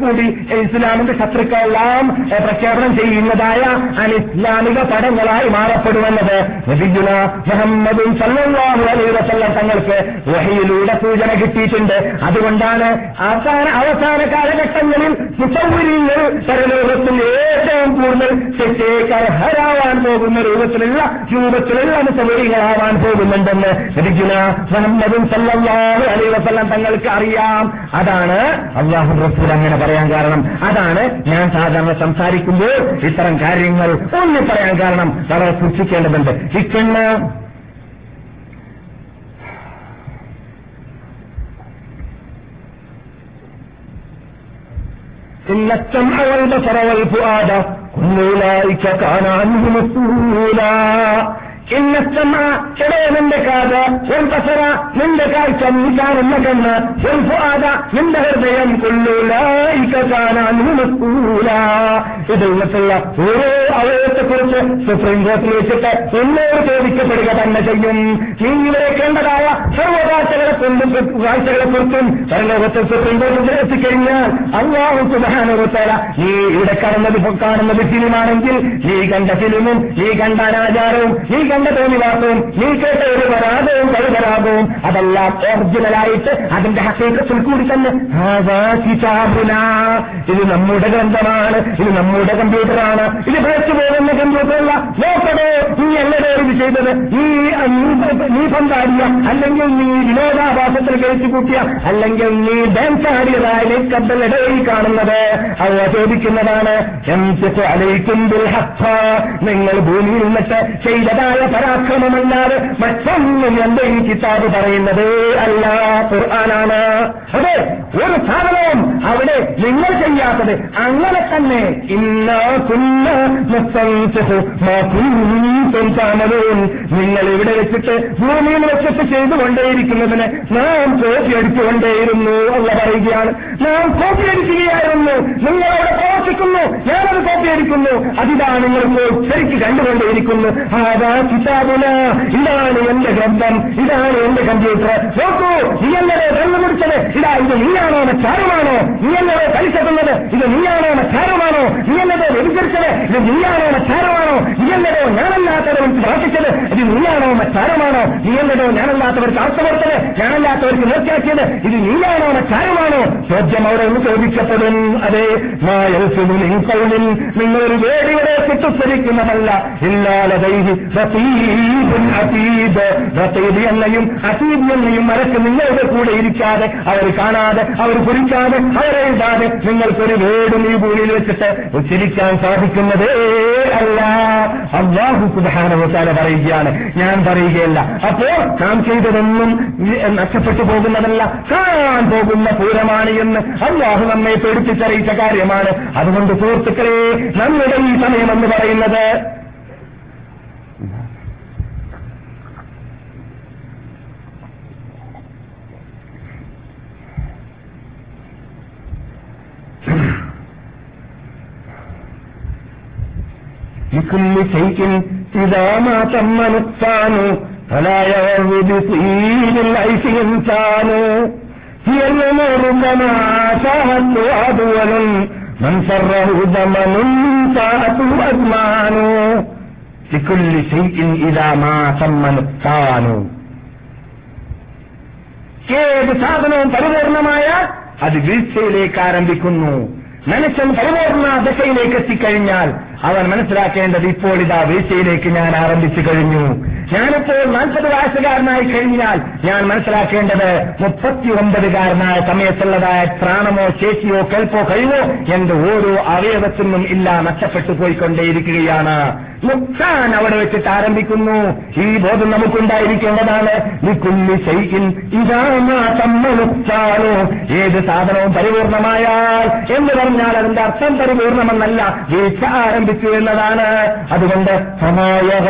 കൂടി ഇസ്ലാമിന്റെ ശത്രുക്കളെല്ലാം പ്രഖ്യാപനം ചെയ്യുന്നതായ അനിസ്ലാമിക പടങ്ങളായി മാറപ്പെടുമെന്നത് മുഹമ്മദും സല്ലാഹു അലൈഹി വസല്ലം തങ്ങൾക്ക് വഹിയിലൂടെ സൂചന കിട്ടിയിട്ടുണ്ട്. അതുകൊണ്ടാണ് അവസാന അവസാന കാലഘട്ടങ്ങളിൽ സുസൗകര്യങ്ങൾ പരലോകത്തിൽ ഏറ്റവും കൂടുതൽ ശിക്ഷേക്കർഹരാവാൻ പോകുന്ന രൂപത്തിലുള്ള രൂപത്തിലുള്ള മുസൗരികളാവാൻ പോകുന്നുണ്ടെന്ന് നബിയുന മുഹമ്മദും സല്ലല്ലാഹു അലൈഹി വസല്ലം തങ്ങൾക്ക് അറിയാം. അതാണ് അള്ളാഹു റസൂൽ അങ്ങനെ പറയാൻ കാരണം. അതാണ് ഞാൻ സാധാരണ സംസാരിക്കുമ്പോൾ ഇത്തരം കാര്യങ്ങൾ ഒന്ന് പറയാൻ കാരണം. വളരെ സൂക്ഷിക്കേണ്ടതുണ്ട്. ഇക്കണ്ണ് إن السمع والبصر والفؤاد كل أولئك كان عنه مسؤولا നിന്റെ കാത് ഫസറ നിന്റെ കാഴ്ച നീ കാണുന്ന കണ്ണ് ഫുആദ നിന്റെ ഹൃദയം കൊള്ളൂലൂല ഇത് ഇന്നത്തുള്ള ഓരോ അവയവത്തെക്കുറിച്ച് സുപ്രീം കോടതി വെച്ചിട്ട് എന്നോട് ചോദിക്കപ്പെടുക തന്നെ ചെയ്യും. നീ കേണ്ടതായ സർവകാഴ്ചകളെ കൊണ്ടും കാഴ്ചകളെ കുറിച്ചും സർലോകത്തെ സുപ്രീം കോടതി എത്തിക്കഴിഞ്ഞാൽ അള്ളാഹു സുബാനുഭവത്തല നീ ഇവിടെ കടന്നത് കാണുന്നത് ഫിലിമാണെങ്കിൽ നീ കണ്ട ഫിലിമും നീ കണ്ട അനാചാരവും നീ കണ്ട തോന്നിവാസവും നീ കേട്ട ഒരു പരാതവും പരിപരാതവും അതെല്ലാം ഒറിജിനലായിട്ട് അതിന്റെ ഹസേക്കത്തിൽ കൂടി തന്നെ. ഇത് നമ്മുടെ ഗ്രന്ഥമാണ്. ഇത് നമ്മുടെ കമ്പ്യൂട്ടറാണ്. ഇത് പേച്ചു പോകുന്ന കമ്പ്യൂട്ടറല്ല. നോക്കടോ നീ എങ്ങനെ ഇത് ചെയ്തത്? ഈ നീ- പന്താടിയ. അല്ലെങ്കിൽ നീ വിനോദാഭാസത്തിൽ കഴിച്ചു കൂട്ടിയ. അല്ലെങ്കിൽ നീ ഡാൻസ് ആടിയതായ കബ്ബൽ ഇടയിൽ കാണുന്നത്. അത് ചോദിക്കുന്നതാണ്. നിങ്ങൾ ഭൂമിയിൽ നിന്നിട്ട് ചെയ്തതായ പരാക്രമമല്ലാതെ മറ്റൊന്നും എന്റെ ഈ കിതാബ് പറയുന്നത് അല്ല ഖുർആനാണ്. അതെ ഒരു സാധനവും അവിടെ നിങ്ങൾ ചെയ്യാത്തത് അങ്ങനെ തന്നെ. ഇന്ന കുന്ന. നിങ്ങൾ ഇവിടെ വെച്ചിട്ട് ഭൂമിയിൽ വെച്ചിട്ട് ചെയ്തുകൊണ്ടേയിരിക്കുന്നതിന് നാം കോപ്പി അടിച്ചുകൊണ്ടേയിരുന്നു അല്ല പറയുകയാണ്. നാം കോപ്പി അടിക്കുകയായിരുന്നു. നിങ്ങളവിടെ പ്രവർത്തിക്കുന്നു ഞാനത് കോപ്പി അടിക്കുന്നു. അതിതാ നിങ്ങൾ ശരിക്ക് കണ്ടുകൊണ്ടേയിരിക്കുന്നു. ആതാ കിതാബുന ഇതാണ് എന്റെ ഗ്രന്ഥം ഇതാണ് എന്റെ കമ്പ്യൂട്ടർ. നോക്കൂ നീ എന്നെ വെള്ളം കുടിച്ചത് ഇതാ ഇത് നീയാണോ ചാരമാണോ? നീ എന്നെ പലിശ തന്നത് ഇത് നീയാണോ ചാരമാണോ? നീ എന്നത് വ്യതിചരിച്ചത് ഇത് നീയാണോ ചാരമാണോ? നീ എന്നതോ ഞാനല്ലാത്തവർക്ക് പ്രാർത്ഥിച്ചത്? ഇത് നീയാണോ ചാരമാണോ? നീ എന്നതോ ഞാനല്ലാത്തവർക്ക് അർത്ഥമർത്തത് ഞാനല്ലാത്തവർക്ക് നോക്കിയാക്കിയത് ഇത് നീയാണോ ചാരമാണോ? ചോദ്യം അവിടെ ഒന്ന് ചോദിക്കപ്പെടും. അതെ കൗളിൽ നിങ്ങളൊരു വേടിയുടെ കിട്ടുസരിക്കുന്നതല്ല ഇല്ലാലതൈഹി റസീബുൻ അതീബ് റസീബ് എന്നയും അസീബ് എന്നയും മരക്ക് നിങ്ങളുടെ കൂടെ ഇരിക്കാതെ അവർ കാണാതെ അവർ കുറിക്കാതെ അവരെഴുതാതെ നിങ്ങൾക്കൊരു വേടും ഈ ഭൂമിയിൽ വെച്ചിട്ട് ഉച്ചരിക്കാൻ സാധിക്കുന്നതേ അല്ല. അള്ളാഹു സുബാനവസാല പറയുകയാണ്. ഞാൻ പറയുകയല്ല. അപ്പോ നാം ചെയ്തതൊന്നും നഷ്ടപ്പെട്ടു പോകുന്നതല്ല. കാണാൻ പോകുന്ന പൂരമാണ് എന്ന് അള്ളാഹു നമ്മെ പേടിപ്പിച്ചറിയിച്ച കാര്യമാണ്. അതുകൊണ്ട് സുഹൃത്തുക്കളെ നമ്മുടെ ഈ സമയം എന്ന് പറയുന്നത് لكل شيء إذا ما تم نقصان فلا يغر بطيب العيش إنسان هي الأمور كما شاهدت أدول من سره زمن ساءته أزمان لكل شيء إذا ما تم نقصان ഏത് സാധനവും പരിപൂർണമായ അത് വീഴ്ചയിലേക്ക് ആരംഭിക്കുന്നു മനുഷ്യൻ പരിപൂർണ ദശയിലേക്ക് എത്തിക്കഴിഞ്ഞാൽ അവൻ മനസ്സിലാക്കേണ്ടത് ഇപ്പോൾ ഇതാ വീഴ്ചയിലേക്ക് ഞാൻ ആരംഭിച്ചു കഴിഞ്ഞു. ഞാനിപ്പോൾ നാൽപ്പത് വയസ്സുകാരനായി കഴിഞ്ഞാൽ ഞാൻ മനസ്സിലാക്കേണ്ടത് മുപ്പത്തി ഒമ്പതുകാരനായ സമയത്തുള്ളതായ പ്രാണമോ ശേഷിയോ കേൾപ്പോ കഴിവോ എന്റെ ഓരോ അവയവത്തിനും ഇല്ല നഷ്ടപ്പെട്ടു പോയിക്കൊണ്ടേയിരിക്കുകയാണ്. മുക്താൻ അവിടെ വെച്ചിട്ട് ആരംഭിക്കുന്നു. ഈ ബോധം നമുക്കുണ്ടായിരിക്കേണ്ടതാണ്. ഏത് സാധനവും പരിപൂർണമായാൽ എന്ന് പറഞ്ഞാൽ അതിന്റെ അർത്ഥം പരിപൂർണമെന്നല്ല. വീഴ്ച ആരംഭിച്ചു എന്നതാണ്. അതുകൊണ്ട് സമായ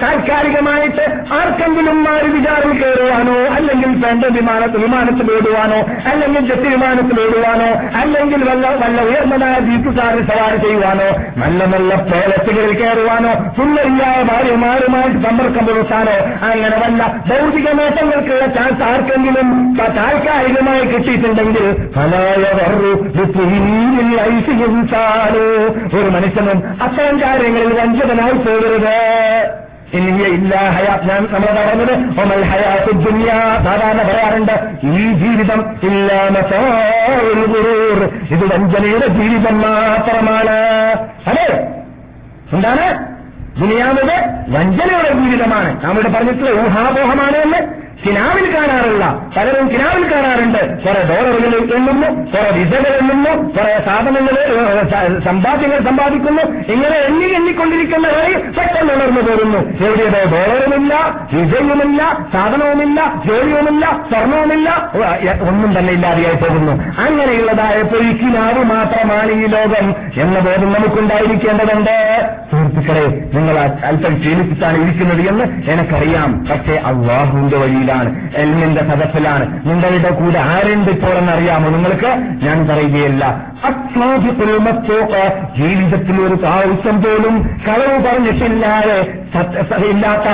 താൽക്കാലികമായിട്ട് ആർക്കെങ്കിലും മാറി വിചാരം കയറുവാനോ അല്ലെങ്കിൽ വേണ്ട വിമാനത്തിൽ വിമാനത്തിൽ ഓടുവാനോ അല്ലെങ്കിൽ ജെറ്റ് വിമാനത്തിൽ ഓടുവാനോ അല്ലെങ്കിൽ വല്ല വല്ല ഉയർന്നതായ ദീപുകാരിൽ സവാരി ചെയ്യുവാനോ നല്ല നല്ല പേലത്തുകളിൽ കയറുവാനോ സുന്ദരിയായ ഭാര്യമാരുമായിട്ട് സമ്പർക്കം പുലർത്താനോ അങ്ങനെ വല്ല ഭൗതിക നേട്ടങ്ങൾക്കുള്ള ചാൻസ് ആർക്കെങ്കിലും താൽക്കാലികമായി കിട്ടിയിട്ടുണ്ടെങ്കിൽ ഒരു മനുഷ്യനും അത്തരം കാര്യങ്ങളിൽ വഞ്ചകനായി പോകരുത്. ഞാൻ നമ്മൾ പറഞ്ഞത് ഒമൽ ഹയാത്ത് ദുനിയ. സാധാരണ പറയാറുണ്ട് ഈ ജീവിതം ഇല്ലാമൂർ ഇത് വഞ്ചനയുടെ ജീവിതം മാത്രമാണ്. അതെ? എന്താണ്? ദുനിയാമത് വഞ്ചനയുടെ ജീവിതമാണ്. നാം ഇവിടെ പറഞ്ഞിട്ടുള്ള ഊഹാപോഹമാണ് എന്ന് കിനാവിൽ കാണാറില്ല പലരും കിനാവിൽ കാണാറുണ്ട്. കുറെ ഡോളറുകൾ എണ്ണുന്നു കുറെ വിസകൾ എണ്ണുന്നു കുറെ സാധനങ്ങൾ സമ്പാദ്യങ്ങൾ സമ്പാദിക്കുന്നു. ഇങ്ങനെ എണ്ണി എണ്ണിക്കൊണ്ടിരിക്കുന്ന വഴി പെട്ടെന്ന് ഉണർന്നു പോരുന്നു എവിടെയോ ഡോളറുമില്ല വിജയുമില്ല സാധനവുമില്ല ജോലിയുമില്ല സ്വർണവുമില്ല ഒന്നും തന്നെ ഇല്ലാതെയായി പോകുന്നു. അങ്ങനെയുള്ളതായ കിനാവ് മാത്രമാണ് ഈ ലോകം എന്ന ബോധം നമുക്കുണ്ടായിരിക്കേണ്ടതുണ്ട്. സുഹൃത്തുക്കളെ നിങ്ങൾ അല്പം ക്ഷീണിച്ചിട്ടാണ് ഇരിക്കുന്നത് എന്ന് എനിക്കറിയാം. പക്ഷേ അള്ളാഹുവിന്റെ വഴിയിലാണ് എൽമിന്റെ സദസ്സിലാണ്. നിങ്ങളുടെ കൂടെ ആരുണ്ട് ഇപ്പോൾ എന്നറിയാമോ നിങ്ങൾക്ക്? ഞാൻ പറയുകയല്ല. ജീവിതത്തിൽ ഒരു പ്രാവശ്യം പോലും കളവ് പറഞ്ഞിട്ടില്ലാതെ ഇല്ലാത്ത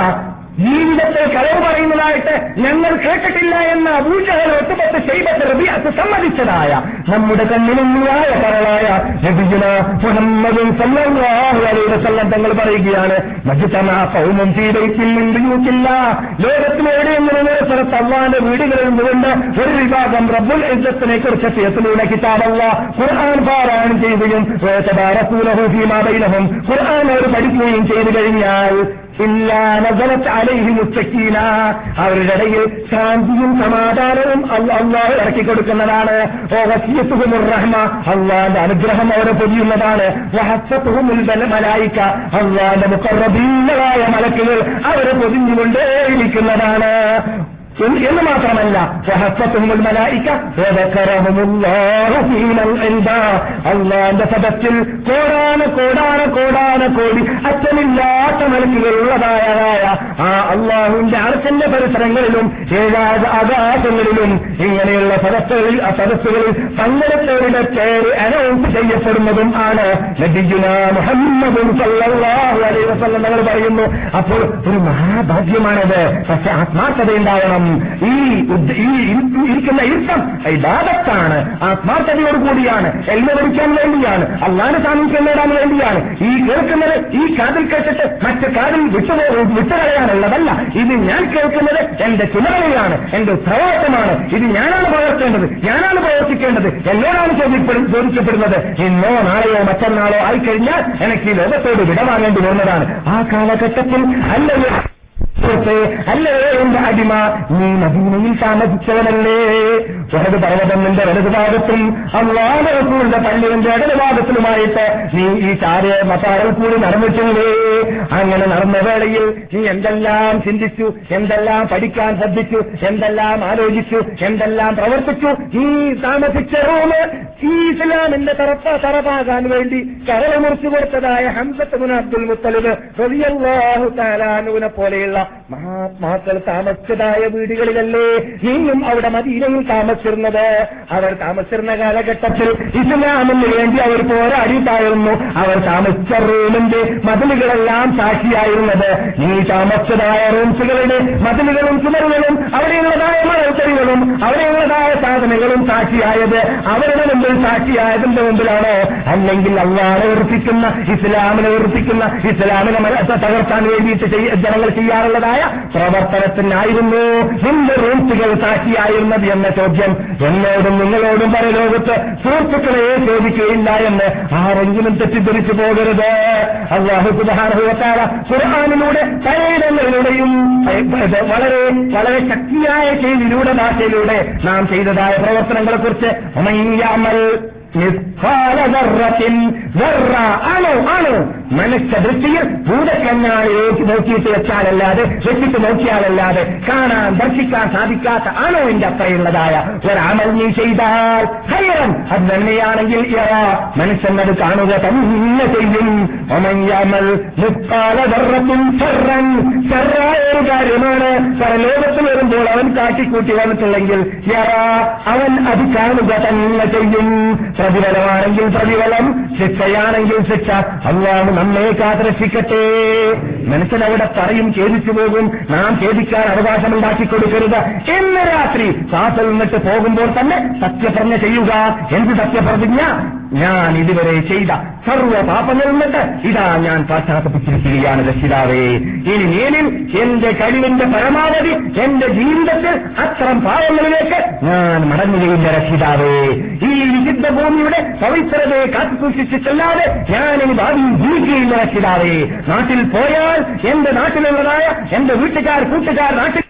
ജീവിതത്തെ കളവ് പറയുന്നതായിട്ട് ഞങ്ങൾ കേട്ടിട്ടില്ല എന്ന അബൂജഹൽ ഒത്തുപത്ത് ചെയ്യപ്പെട്ട റബിയാത്ത് സമ്മതിച്ചതായ നമ്മുടെ കണ്ണിനുള്ളിയായ കരളായ വസല്ലം തങ്ങൾ പറയുകയാണ് മജ്തമ ഖൗമും ഫീ അള്ളാന്റെ വീടുകളിൽ നിന്നുകൊണ്ട് ഒരു വിഭാഗം റബ്ബുൽ ഇജ്ജത്തിനെ കുറിച്ച് യത്ലൂന കിതാബല്ല ഖുർആൻ പാരായണം ചെയ്യുകയും ഖുർആൻ അവർ പഠിക്കുകയും ചെയ്തു കഴിഞ്ഞാൽ അവരുടെ ഇടയിൽ ശാന്തിയും സമാധാനവും അള്ളാഹ് ഇറക്കി കൊടുക്കുന്നതാണ്. റഹ്മ അള്ളാന്റെ അനുഗ്രഹം അവരെ പൊതിയുന്നതാണ്. മലായിക്ക അള്ളാന്റെ മുഖറബീങ്ങളായ മലക്കുകൾ അവരെ പൊതിഞ്ഞുകൊണ്ടേയിരിക്കുന്നതാണ്. എന്ന് മാത്രമല്ല. അള്ളാന്റെ സദസ്സിൽ കോടാന കോടാന കോടാന കോടി അച്ഛനില്ലാത്ത മലക്കുകളുള്ളതായ ആ അള്ളാഹുവിന്റെ അർച്ചന്റെ പരിസരങ്ങളിലും ഏഴാത ആകാശങ്ങളിലും ഇങ്ങനെയുള്ള സദസ്സുകളിൽ സദസ്സുകളിൽ പങ്കെടുത്തവരുടെ പേര് അനൗൺസ് ചെയ്യപ്പെടുന്നതും ആണ് മുഹമ്മദും തങ്ങൾ പറയുന്നു അപ്പോൾ ഒരു മഹാഭാഗ്യമാണത് പക്ഷെ ആത്മാർത്ഥത ഈ ഇരിക്കുന്ന ഇരുത്തം ഇബാദത്താണ് ആത്മാർത്ഥതയോട് കൂടിയാണ് എൽമ പഠിക്കാൻ വേണ്ടിയാണ് അള്ളാന്റെ സാമീപ്യം നേടാൻ വേണ്ടിയാണ്. ഈ കേൾക്കുന്നത് ഈ കാതിൽ കേട്ടിട്ട് മറ്റു കാതിൽ വിട്ടു വിട്ടുകളയാനുള്ളതല്ല ഇത് ഞാൻ കേൾക്കുന്നത് എന്റെ ചുമതലയാണ് എന്റെ ഉത്തരവാദിത്തമാണ് ഇത് ഞാനാണ് പകർത്തേണ്ടത് ഞാനാണ് പ്രവർത്തിക്കേണ്ടത്. എന്നോടാണ് ചോദിക്കപ്പെടു- ചോദിക്കപ്പെടുന്നത്. ഇന്നോ നാളെയോ മറ്റന്നാളോ ആയിക്കഴിഞ്ഞാൽ എനിക്ക് ഈ ലോകത്തോട് വിടവാങ്ങേണ്ടി വരുന്നതാണ്. ആ കാലഘട്ടത്തിൽ അല്ലയോ? സുഹൃത്തേ, അല്ലേ എന്റെ അടിമ? നീ മദീനയിൽ താമസിച്ചവനല്ലേ? വലത് പർവതം നിന്റെ വലത് ഭാഗത്തും അള്ളാഹുന്റെ പള്ളിയുടെ ഇടത് ഭാഗത്തിലുമായിട്ട് നീ ഈ ചാര മസാരൽ കൂടി നടന്നിട്ടില്ലേ? അങ്ങനെ നടന്ന വേളയിൽ നീ എന്തെല്ലാം ചിന്തിച്ചു എന്തെല്ലാം പഠിക്കാൻ ശ്രദ്ധിച്ചു എന്തെല്ലാം ആലോചിച്ചു എന്തെല്ലാം പ്രവർത്തിച്ചു? നീ താമസിച്ച റൂമ് ഈ ഇസ്ലാമിന്റെ തറപ്പ തറവാകാൻ വേണ്ടി കരള മുറിച്ചു കൊടുത്തതായ ഹംസത്ത് മുൻ അബ്ദുൽ മുത്തലിബ് പോലെയുള്ള മഹാത്മാക്കൾ താമസിച്ചതായ വീടുകളിലല്ലേ ഇന്നും അവിടെ മദീനയിൽ താമസിച്ചിരുന്നത്? അവർ താമസിച്ചിരുന്ന കാലഘട്ടത്തിൽ ഇസ്ലാമിന് വേണ്ടി അവർ പോരാടിയിട്ടായിരുന്നു അവർ താമസിച്ച റൂമിന്റെ മതിലുകളെല്ലാം സാക്ഷിയായിരുന്നത് നീ താമസിച്ചതായ റൂംസുകളുടെ മതിലുകളും ചുമരുകളും അവിടെയുള്ളതായ മണൽത്തരികളും അവിടെയുള്ളതായ സാധനങ്ങളും സാക്ഷിയായത് അവരുടെ മുമ്പിൽ സാക്ഷിയായതിന്റെ മുമ്പിലാണോ. അല്ലെങ്കിൽ അള്ളാഹെ ഉറപ്പിക്കുന്ന ഇസ്ലാമിനെ ഉറപ്പിക്കുന്ന ഇസ്ലാമിനെ തകർത്താൻ വേണ്ടിയിട്ട് ജനങ്ങൾ ജനങ്ങൾ ചെയ്യാറുള്ളതായ പ്രവർത്തനത്തിനായിരുന്നു ഹിന്ദു റൂംസുകൾ സാക്ഷിയായിരുന്നത് എന്ന ചോദ്യം. എന്നോടും നിങ്ങളോടും പരലോകത്ത് സുഹൃത്തുക്കളെ ചോദിക്കുകയില്ല എന്ന് ആരെങ്കിലും തെറ്റിദ്ധരിച്ചു പോകരുത്. അള്ളാഹു പലയിടങ്ങളിലൂടെയും വളരെ വളരെ ശക്തിയായ ചെയ്തിലൂടെ ഭാഷയിലൂടെ നാം ചെയ്തതായ പ്രവർത്തനങ്ങളെ കുറിച്ച് ആണോ മനുഷ്യ ദൃഷ്ടിയിൽ ഭൂതക്കണ്ണാടി നോക്കിയിട്ട് വെച്ചാലല്ലാതെ വെച്ചിട്ട് നോക്കിയാലല്ലാതെ കാണാൻ ദർശിക്കാൻ സാധിക്കാത്ത ആണോ എന്റെ അത്രയുള്ളതായ ഒരാമൽ നീ ചെയ്താൽ ഹൈറൻ. അത് നന്മയാണെങ്കിൽ അത് കാണുക തന്നെ ചെയ്യും. ഒമയ്യാമൽ മുക്കാലതറത്തും ചെറൻ ചെറായ ഒരു കാര്യമാണ്. പരലോകത്ത് വരുമ്പോൾ അവൻ കാട്ടിക്കൂട്ടി വന്നിട്ടുണ്ടെങ്കിൽ അവൻ അത് കാണുക തന്നെ ചെയ്യും. പ്രതിഫലമാണെങ്കിൽ പ്രതിഫലം ശിക്ഷയാണെങ്കിൽ ശിക്ഷ. അള്ളാഹ് നമ്മെ കാത്തുരക്ഷിക്കട്ടെ. മനസ്സിലവിടെ പറയും ഖേദിച്ചു പോകും. നാം ഖേദിക്കാൻ അവകാശമുണ്ടാക്കി കൊടുക്കരുത്. ഇന്ന് രാത്രി കാത്തൽ നിന്നിട്ട് പോകുമ്പോൾ തന്നെ സത്യപ്രജ്ഞ ചെയ്യുക. എന്ത് സത്യപ്രതിജ്ഞ? ഞാൻ ഇതുവരെ ചെയ്ത സർവ പാപങ്ങളിൽ നിന്നിട്ട് ഇതാ ഞാൻ പശ്ചാത്തപിച്ചിരിക്കുകയാണ് രക്ഷിതാവേ. ഇനി മേലിൽ എന്റെ കഴിവിന്റെ പരമാവധി എന്റെ ജീവിതത്തിൽ അത്തരം പാപങ്ങളിലേക്ക് ഞാൻ മടങ്ങുകയില്ല രക്ഷിതാവേ. ഈ വിശുദ്ധ ഭൂമിയുടെ പവിത്രതയെ കാത്തുസൂക്ഷിച്ചിട്ടല്ലാതെ ഞാൻ ഇനി ഭാവിയിൽ ജീവിക്കുകയില്ല രക്ഷിതാവേ നാട്ടിൽ പോയാൽ എന്റെ നാട്ടിലുള്ളതായ എന്റെ വീട്ടുകാർ കൂട്ടുകാർ നാട്ടിൽ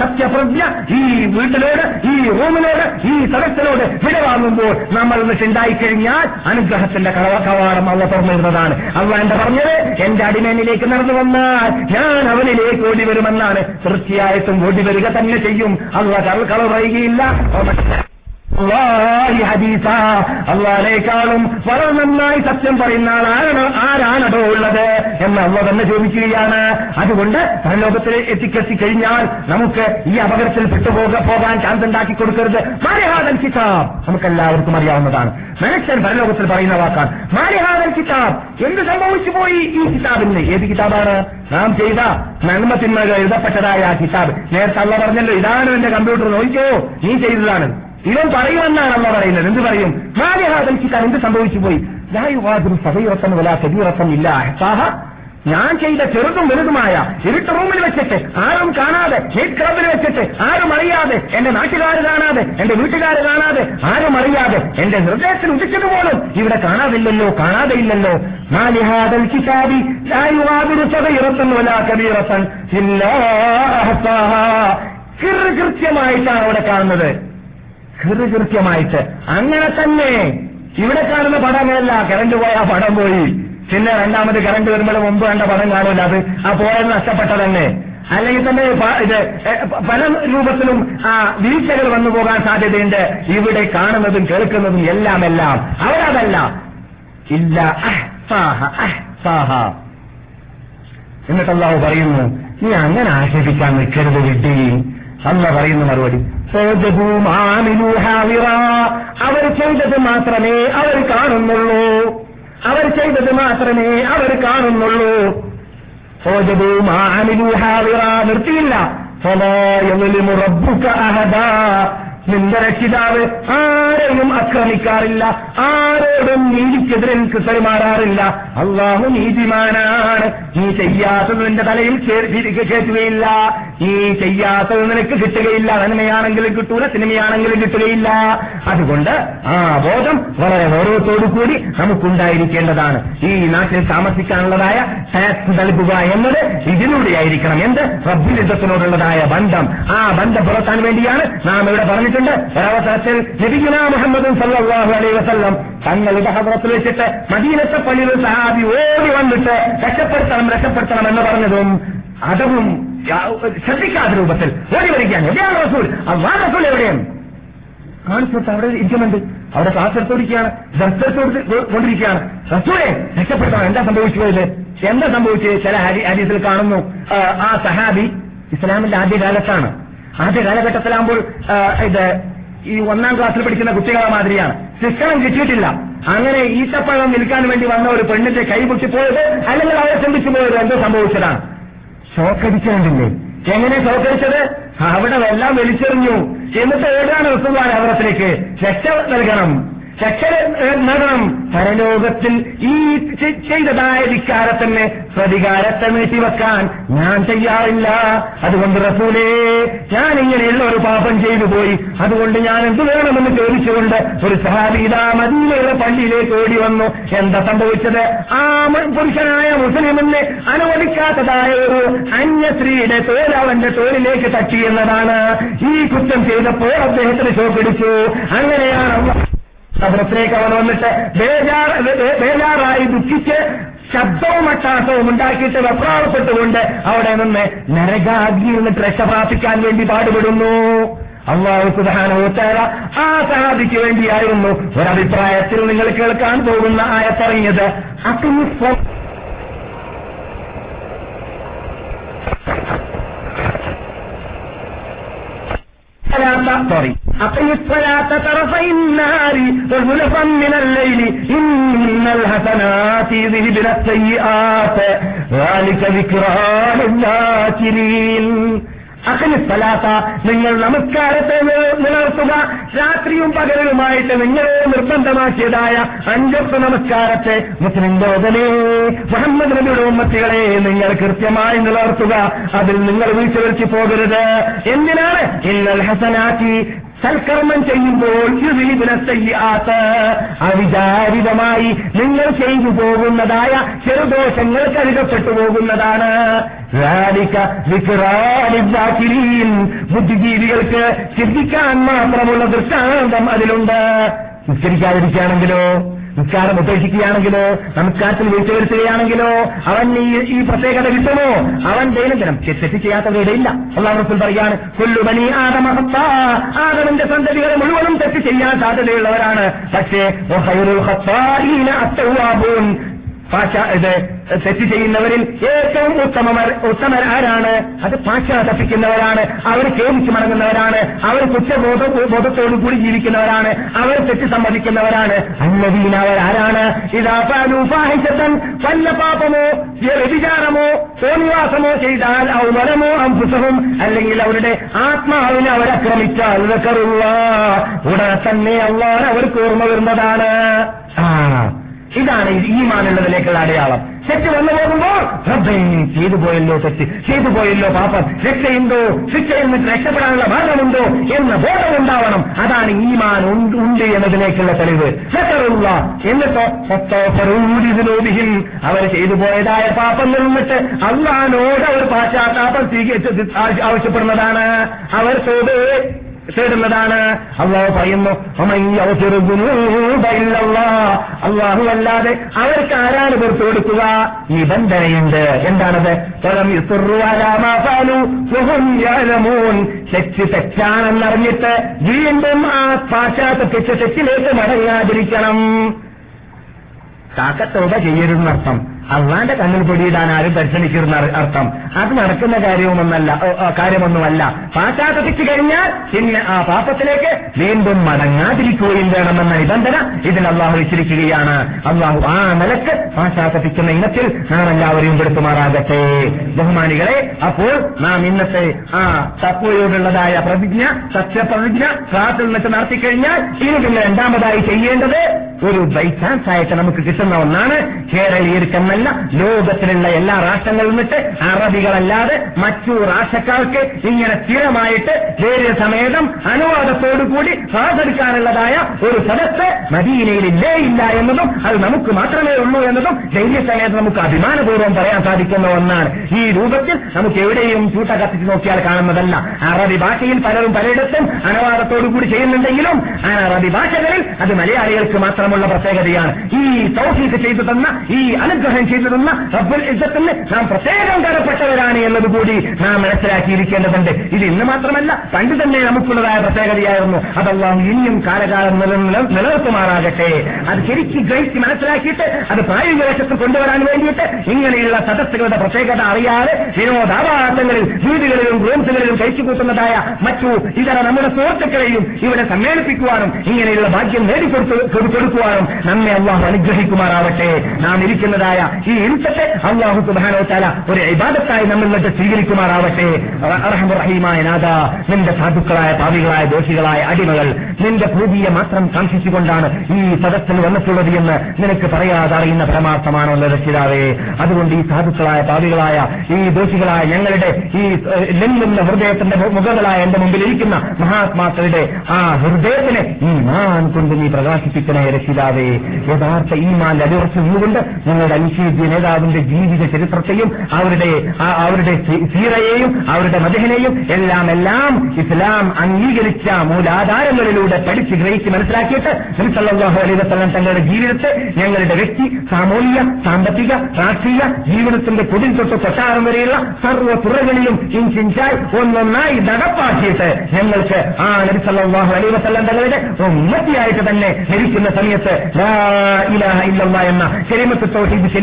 സത്യപ്രജ്ഞ ഈ വീട്ടിലോട് ഈ റൂമിനോട് ഈ സദസ്സിനോട് വിടവാങ്ങുമ്പോൾ നമ്മൾ എന്നിട്ട് ഉണ്ടായിക്കഴിഞ്ഞാൽ അനുഗ്രഹത്തിന്റെ കവ- കവാടം അവ തുറന്നിരുന്നതാണ് അവ എന്റെ പറഞ്ഞത് എന്റെ അടിമേനിലേക്ക് നടന്നു വന്നാൽ ഞാൻ അവനിലേക്ക് ഓടി വരുമെന്നാണ് തീർച്ചയായിട്ടും ഓടി വരിക തന്നെ ചെയ്യും. അള്ള കള കള പറയുകയില്ല. അള്ളാഹി ഹദീസ. അള്ളാഹിനേക്കാളും വളരെ നന്നായി സത്യം പറയുന്ന ആളാണ് ആരാണോ ഉള്ളത് എന്ന് അള്ള തന്നെ ചോദിക്കുകയാണ്. അതുകൊണ്ട് പരലോകത്തിൽ എത്തിക്കെത്തി കഴിഞ്ഞാൽ നമുക്ക് ഈ അപകടത്തിൽ പെട്ടുപോക പോകാൻ ചാൻസ് ഉണ്ടാക്കി കൊടുക്കരുത്. മാരിഹാദൻ കിതാബ്. നമുക്കെല്ലാവർക്കും അറിയാവുന്നതാണ്. മനുഷ്യൻ പരലോകത്തിൽ പറയുന്ന വാക്കാണ്. മാരിഹാദൻ കിതാബ്. എന്ത് സംഭവിച്ചു പോയി ഈ കിതാബിന്? ഏത് കിതാബാണ്? നാം ചെയ്ത നന്മ തിന്മകൾ എഴുതപ്പെട്ടതായ ആ കിതാബ്. നേരത്തെ അള്ള പറഞ്ഞല്ലോ ഇതാണ് എന്റെ കമ്പ്യൂട്ടർ നോക്കിയോ നീ ചെയ്തതാണ്. ഇവൻ പറയുമെന്നാണ് അല്ല പറയുന്നത്. എന്ത് പറയും? മാലിഹാദൽ കിതാൻ എന്ത് സംഭവിച്ചു പോയി ഞായുവാദും സഭയുറപ്പം വല ശരീരത്തം ഇല്ല അഹ്സാഹ. ഞാൻ ചെയ്ത ചെറുതും വലുതുമായ ഇരുട്ട് റൂമിൽ വെച്ചിട്ട് ആരും കാണാതെ ഹേറ്റ് ക്ലബിൽ വെച്ചിട്ട് ആരും അറിയാതെ എന്റെ നാട്ടുകാർ കാണാതെ എന്റെ വീട്ടുകാർ കാണാതെ ആരും അറിയാതെ എന്റെ ഹൃദയത്തിൽ ഉദിച്ചതുപോലും ഇവിടെ കാണാതില്ലല്ലോ കാണാതെ ഇല്ലല്ലോ മാലിഹാദൽ കിതാബി അഹ്സാഹ. കൃത്യമായിട്ടാണ് അവിടെ കാണുന്നത്. കൃത്യമായിട്ട് അങ്ങനെ തന്നെ ഇവിടെ കാണുന്ന പടങ്ങളല്ല കറണ്ട് പോയ പടം പോയി. പിന്നെ രണ്ടാമത് കറണ്ട് വരുമ്പോൾ മുമ്പ് കണ്ട പടം കാണില്ല അത്. ആ പോയത് നഷ്ടപ്പെട്ട തന്നെ അല്ലെങ്കിൽ തന്നെ ഇത് പല രൂപത്തിലും ആ വീഴ്ചകൾ വന്നു പോകാൻ സാധ്യതയുണ്ട്. ഇവിടെ കാണുന്നതും കേൾക്കുന്നതും എല്ലാം എല്ലാം. അവരതല്ല. ഇല്ല എന്നിട്ടല്ലാവ് പറയുന്നു നീ അങ്ങനെ ആക്ഷേപിക്കാൻ നിൽക്കരുത് വിട്ടി അല്ല പറയുന്ന മറുപടി. അവർ ചെയ്തത് മാത്രമേ അവർ കാണുന്നുള്ളൂ അവർ ചെയ്തത് മാത്രമേ അവർ കാണുന്നുള്ളൂ ഹാവിറാ. നിർത്തിയില്ല. നിന്റെ രക്ഷിതാവ് ആരെയും ആക്രമിക്കാറില്ല ആരോടും നീതിക്കെതിരെ പെരുമാറാറില്ല അള്ളാഹു നീതിമാനാണ് നീ ചെയ്യാത്തത് നിന്റെ തലയിൽ കേട്ടുകയില്ല നീ ചെയ്യാത്തത് നിനക്ക് കിട്ടുകയില്ല. നന്മയാണെങ്കിലും കിട്ടൂല സിനിമയാണെങ്കിലും കിട്ടുകയില്ല. അതുകൊണ്ട് ആ ബോധം വളരെ ഗൗരവത്തോടു കൂടി നമുക്കുണ്ടായിരിക്കേണ്ടതാണ്. ഈ നാട്ടിൽ താമസിക്കാനുള്ളതായ ടാക്സ് നൽകുക എന്നത് ഇതിലൂടെയായിരിക്കണം എന്ത്? റബ്ബുലിദ്ധത്തിനോടുള്ളതായ ബന്ധം. ആ ബന്ധം പുലർത്താൻ വേണ്ടിയാണ് നാം ഇവിടെ പറഞ്ഞിട്ടുണ്ട്. ഒരവസരത്തിൽ ലഭിക്കുന്ന മുഹമ്മദും സല്ലാഹു അലൈ വസല്ലം തങ്ങളുടെ ഹബ്രത്തിൽ വെച്ചിട്ട് മദീനത്തെ പള്ളിയിൽ സഹാബി ഓടി വന്നിട്ട് രക്ഷപ്പെടുത്തണം രക്ഷപ്പെടുത്തണം എന്ന് പറഞ്ഞതും അതവും ശ്രദ്ധിക്കാത്ത രൂപത്തിൽ. ഓടി വരികയാണ്. എവിടെയാണ് റസൂൽ. അള്ളാ റസൂൽ എവിടെയാണ് കാണിച്ചിട്ട് അവിടെ ഇരിക്കുന്നുണ്ട്. അവിടെ ക്ലാസ് എടുത്തോടിക്കുകയാണ് കൊണ്ടിരിക്കുകയാണ്. റസൂലെ രക്ഷപ്പെടുത്തണം എന്താ സംഭവിച്ചു പോയത് എന്താ സംഭവിച്ചത്? ചില ഹരി ഹരീസിൽ കാണുന്നു. ആ, സഹാബി ഇസ്ലാമിന്റെ ആദ്യകാലത്താണ്. ആദ്യ കാലഘട്ടത്തിലാകുമ്പോൾ ഇത് ഈ ഒന്നാം ക്ലാസ്സിൽ പഠിക്കുന്ന കുട്ടികളെ മാതിരിയാണ്. ശിക്ഷണം കിട്ടിയിട്ടില്ല. അങ്ങനെ ഈത്തപ്പഴം നിൽക്കാൻ വേണ്ടി വന്ന ഒരു പെണ്ണിന്റെ കൈ പൊട്ടിപ്പോയത് അല്ലെങ്കിൽ അവരെ ചിന്തിച്ചു പോയത് എന്തോ സംഭവിച്ചതാണ്. ഷോക്കടിച്ചിട്ടുണ്ടില്ലേ എങ്ങനെ ഷോക്കടിച്ചത് അവിടെ എല്ലാം വലിച്ചെറിഞ്ഞു. എന്നിട്ട് ഏതാണ് റസൂലാൻ അവരത്തിലേക്ക് രക്ഷ നൽകണം? രക്ഷ നേടണം പരലോകത്തിൽ ഈ ചെയ്തതായ ധിക്കാരത്തിന് പ്രതികാരത്തെ നീട്ടിവെക്കാൻ ഞാൻ ചെയ്യാറില്ല അതുകൊണ്ട് റസൂലേ ഞാൻ ഇങ്ങനെയുള്ള ഒരു പാപം ചെയ്തു പോയി. അതുകൊണ്ട് ഞാൻ എന്ത് വേണമെന്ന് ചോദിച്ചുകൊണ്ട് ഒരു സഹാബീതാ മദീനയുടെ പള്ളിയിലേക്ക് ഓടി വന്നു. എന്താ സംഭവിച്ചത്? ആ പുരുഷനായ മുസ്ലിമിനെ അനുവദിക്കാത്തതായ ഒരു അന്യ സ്ത്രീയുടെ തോൽ അവന്റെ തോലിലേക്ക് തട്ടി എന്നതാണ് ഈ കുറ്റം ചെയ്തപ്പോൾ അദ്ദേഹത്തിന് ഷോക്കടിച്ചു അങ്ങനെയാണ് കബറത്തിലേക്ക് അവൻ വന്നിട്ട് ബേജാർ ബേജാറായി ദുഃഖിച്ച് ശബ്ദവും അക്ഷാസവും ഉണ്ടാക്കിയിട്ട് വെപ്രാവപ്പെട്ടുകൊണ്ട് അവിടെ നിന്ന് നരകാഗ്നിയിൽ നിന്നിട്ട് രക്ഷ പ്രാപിക്കാൻ വേണ്ടി പാടുപെടുന്നു. അള്ളാഹു സുധാനോത്താര ആ സഹാദിക്ക് വേണ്ടിയായിരുന്നു ഒരഭിപ്രായത്തിൽ നിങ്ങൾ കേൾക്കാൻ പോകുന്ന ആയത്തറിഞ്ഞത്. അതിന് സോറി أقم الصلاة طرفي النار وزلفا من الليل إن الحسنات يذهبن السيئات ذلك ذكرى للذاكرين അഖിൽ സ്ഥലാത്ത നിങ്ങൾ നമസ്കാരത്തെ നില- നിലനിർത്തുക രാത്രിയും പകലുമായിട്ട് നിങ്ങളെ നിർബന്ധമാക്കിയതായ അഞ്ചൊക്കെ നമസ്കാരത്തെ മുസ്ലിം ലോകമേ മുഹമ്മദ് നബിയുടെ ഉമ്മത്തികളെ നിങ്ങൾ കൃത്യമായി നിലനിർത്തുക അതിൽ നിങ്ങൾ വീഴ്ച വരുത്തി പോകരുത് എന്തിനാണ് ഇന്നൽ ഹസനാക്കി സൽക്കർമ്മം ചെയ്യുമ്പോൾ അവിചാരിതമായി നിങ്ങൾ ചെയ്തു പോകുന്നതായ ചെറുദോഷങ്ങൾ കരുതപ്പെട്ടു പോകുന്നതാണ്. ബുദ്ധിജീവികൾക്ക് ചിന്തിക്കാൻ മാത്രമുള്ള ദൃഷ്ടാന്തം അതിലുണ്ട്. നിസ്കരിക്കാതിരിക്കുകയാണെങ്കിലോ? നിസ്കാരം ഉപേക്ഷിക്കുകയാണെങ്കിലോ നമസ്കാരത്തിൽ വീഴ്ച വരുത്തുകയാണെങ്കിലോ അവൻ ഈ ഈ പ്രത്യേകത കിട്ടുമോ? അവൻ ദൈനംദിനം തെറ്റ് ചെയ്യാത്തവരുടെ ഇല്ല. റസൂൽ പറയാണ് കൊല്ലുമണി ആദമഹത്ത ആദമന്റെ സന്തതികളെ മുഴുവനും തെറ്റ് ചെയ്യാൻ സാധ്യതയുള്ളവരാണ്. പക്ഷേ ഇത് തെറ്റ് ചെയ്യുന്നവരിൽ ഏറ്റവും ഉത്തമർ ഉത്തമർ ആരാണ്? അത് പാശ്ചാത്തപ്പിക്കുന്നവരാണ് അവർ കേമിച്ച് മടങ്ങുന്നവരാണ്. അവർ കുറ്റബോധ ബോധത്തോടു കൂടി ജീവിക്കുന്നവരാണ്. അവർ തെറ്റ് സമ്മതിക്കുന്നവരാണ്. അന്നവീന ആരാണ്? ഇതാ പാലുപാഹിച്ചത്തൻ വല്ല പാപമോ വ്യഭിചാരമോ തോന്നിവാസമോ ചെയ്താൽ ഔമരമോ അംബുസവും അല്ലെങ്കിൽ അവരുടെ ആത്മാവിനെ അവരക്രമിച്ചാൽ ഉടനെ തന്നെ അള്ളാൻ അവർക്ക് ഓർമ്മ വരുന്നതാണ്. ആ. ഇതാണ് ഈമാനുള്ളതിലേക്കുള്ള അടയാളം. തെറ്റ് വന്നു പോകുമ്പോൾ ശ്രദ്ധയും ചെയ്തു പോയല്ലോ തെറ്റ് ചെയ്തു പോയല്ലോ പാപം. ശിക്ഷയുണ്ടോ ശിക്ഷയിൽ നിന്ന് രക്ഷപ്പെടാനുള്ള മാർഗമുണ്ടോ? എന്ന ബോധം ഉണ്ടാവണം അതാണ് ഈമാൻ ഉണ്ട് എന്നതിലേക്കുള്ള തെളിവ്. സക്കറുള്ള എന്നിട്ടോ? അവർ ചെയ്തു പോയതായ പാപം നിന്നിട്ട് അള്ളഹാനോട് അവർ പാശ്ചാത്താപം സ്വീകരിച്ച് ആവശ്യപ്പെടുന്നതാണ്. അവർ തോത് തേടുന്നതാണ് അള്ളാഹു പറയുന്നു അള്ളാഹു അല്ലാതെ അവർക്ക് ആരാണ് പുറത്തു കൊടുക്കുക? നിബന്ധനയുണ്ട്. എന്താണത്? തെറ്റ് തെറ്റാണെന്നറിഞ്ഞിട്ട് വീണ്ടും ആ പാശ്ചാത്യ തെറ്റിലേക്ക് മടങ്ങാതിരിക്കണം കാക്കത്തോടെ ചെയ്യരുതെന്നർത്ഥം. അള്ളാന്റെ കണ്ണിൽ പൊടിയിടാൻ ആരും പരിശ്രമിക്കുന്ന അർത്ഥം. അത് നടക്കുന്ന കാര്യവുമൊന്നല്ല കാര്യമൊന്നുമല്ല. പാശ്ചാത്തപിച്ചു കഴിഞ്ഞാൽ പിന്നെ ആ പാപത്തിലേക്ക് വീണ്ടും മടങ്ങാതിരിക്കുകയും വേണമെന്ന നിബന്ധന ഇതിൽ അള്ളാഹു വെച്ചിരിക്കുകയാണ്. അള്ളാഹു ആ നിലയ്ക്ക് പാശ്ചാത്തപിക്കുന്ന ഇനത്തിൽ നാം എല്ലാവരെയും പെടുത്തുമാറാകട്ടെ ബഹുമാനികളെ അപ്പോൾ നാം ഇന്നത്തെ ആ തപ്പോയോടുള്ളതായ പ്രതിജ്ഞ സത്യപ്രതിജ്ഞ ക്ലാസ്സിൽ നിന്നിട്ട് നടത്തിക്കഴിഞ്ഞാൽ ഇനി പിന്നെ രണ്ടാമതായി ചെയ്യേണ്ടത് ഒരു ബൈ ചാൻസ് ആയിട്ട് നമുക്ക് കിട്ടുന്ന ഒന്നാണ് കേരളീയർക്കെന്നല്ല ലോകത്തിലുള്ള എല്ലാ രാഷ്ട്രങ്ങളിൽ നിന്നിട്ട് അറബികളല്ലാതെ മറ്റു രാഷ്ട്രക്കാർക്ക് ഇങ്ങനെ സ്ഥിരമായിട്ട് ധൈര്യസമേതം അനുവാദത്തോടുകൂടി സാധരിക്കാനുള്ളതായ ഒരു സദസ് മദീനയിൽ ഇല്ലേ ഇല്ല എന്നതും അത് നമുക്ക് മാത്രമേ ഉള്ളൂ എന്നതും ധൈര്യസമേതം നമുക്ക് അഭിമാനപൂർവം പറയാൻ സാധിക്കുന്ന ഒന്നാണ്. ഈ രൂപത്തിൽ നമുക്ക് എവിടെയും ചൂട്ട കത്തിച്ച് നോക്കിയാൽ കാണുന്നതല്ല. അറബി ഭാഷയിൽ പലരും പലയിടത്തും അനുവാദത്തോടുകൂടി ചെയ്യുന്നുണ്ടെങ്കിലും ആ അറബി ഭാഷകളിൽ അത് മലയാളികൾക്ക് മാത്രമുള്ള പ്രത്യേകതയാണ്. ഈ തൗഹീദ് ചെയ്തു തന്ന ഈ അനുഗ്രഹം ചെയ്തു തന്ന റബ്ബുൽ ഇജ്ജത്തിന് നാം പ്രത്യേകം കടപ്പെട്ടവരാണ് എന്നതുകൂടി നാം മനസ്സിലാക്കിയിരിക്കേണ്ടതുണ്ട്. ഇത് ഇന്ന് മാത്രമല്ല പണ്ട് തന്നെ നമുക്കുള്ളതായ പ്രത്യേകതയായിരുന്നു. അതെല്ലാം ഇനിയും കാലകാലം നില- നിലനിർത്തുമാറാകട്ടെ. അത് ശരിക്കും ഗ്രഹിച്ച് മനസ്സിലാക്കിയിട്ട് അത് പ്രായോഗിക വശത്ത് കൊണ്ടുവരാൻ വേണ്ടിയിട്ട് ഇങ്ങനെയുള്ള സദസ്സുകളുടെ പ്രത്യേകത അറിയാതെ വിനോദാവാസങ്ങളിൽ വീടുകളിലും റൂംസുകളിലും കഴിച്ചു കൂട്ടുന്നതായ മറ്റു ഇതര നമ്മുടെ സുഹൃത്തുക്കളെയും ഇവിടെ സമ്മേളിപ്പിക്കുവാനും ഇങ്ങനെയുള്ള ഭാഗ്യം നേടിക്കൊടുത്തു കൊടു- കൊടുക്കുവാനും നമ്മെ അള്ളാഹു അനുഗ്രഹിക്കുമാറാവട്ടെ നാം ഇരിക്കുന്നതായ ഈ ഇരുത്തത്തെ അള്ളാഹു സുബാനോ താല ഒരു ഇബാദത്തായി നമ്മൾ നിന്നിട്ട് സ്വീകരിക്കുമാറാവട്ടെ റഹമുറഹീമായ നാഥ നിന്റെ സാധുക്കളായ പാവികളായ ദോഷികളായ അടിമകൾ നിന്റെ ഭൂമിയെ മാത്രം കാംക്ഷിച്ചുകൊണ്ടാണ് ഈ സദസ്സിൽ വന്നിട്ടുള്ളത് എന്ന് നിനക്ക് പറയാതെ അറിയുന്ന പരമാർത്ഥമാണോ രക്ഷിതാവേ? അതുകൊണ്ട് ഈ സാധുക്കളായ പാവികളായ ഈ ദോഷികളായ ഞങ്ങളുടെ ഈ ലെല്ലുന്ന ഹൃദയത്തിന്റെ മുഖങ്ങളായ എന്റെ മുമ്പിൽ ഇരിക്കുന്ന മഹാത്മാക്കളുടെ ആ ഹൃദയത്തിനെ ഈ മാൻ കൊണ്ട് നീ പ്രകാശിപ്പിക്കണേ രക്ഷിതാവേ. യഥാർത്ഥ ഈ മാൻ അടിയുറച്ചു നിന്നുകൊണ്ട് ഞങ്ങളുടെ അനുശീദ്യ നേതാവിന്റെ ജീവിത ചരിത്രത്തെയും അവരുടെ അവരുടെ സീറയെയും അവരുടെ മദഹിനെയും എല്ലാം എല്ലാം ഇസ്ലാം അംഗീകരിച്ച മൂലാധാരങ്ങളിലൂടെ പഠിച്ച് ഗ്രഹിച്ച് മനസ്സിലാക്കിയിട്ട് നബിസല്ലാഹു അലൈഹി വസല്ലം തങ്ങളുടെ ജീവിതത്തെ ഞങ്ങളുടെ വ്യക്തി സാമൂഹിക സാമ്പത്തിക രാഷ്ട്രീയ ജീവിതത്തിന്റെ പൊതിൽ തൊട്ട് കൊട്ടാരം വരെയുള്ള സർവ തുറകളിലും ഇഞ്ചിഞ്ചായി ഒന്നൊന്നായി നടപ്പാക്കിയിട്ട് ഞങ്ങൾക്ക് ആ നബിസല്ലാഹു അലൈഹി വസല്ലം തങ്ങളുടെ ഉമ്മത്തിയായിട്ട് തന്നെ ലഭിക്കുന്ന സമയത്ത് ഇലാഹ ഇല്ലല്ലാഹ് എന്ന ശരിമത്ത്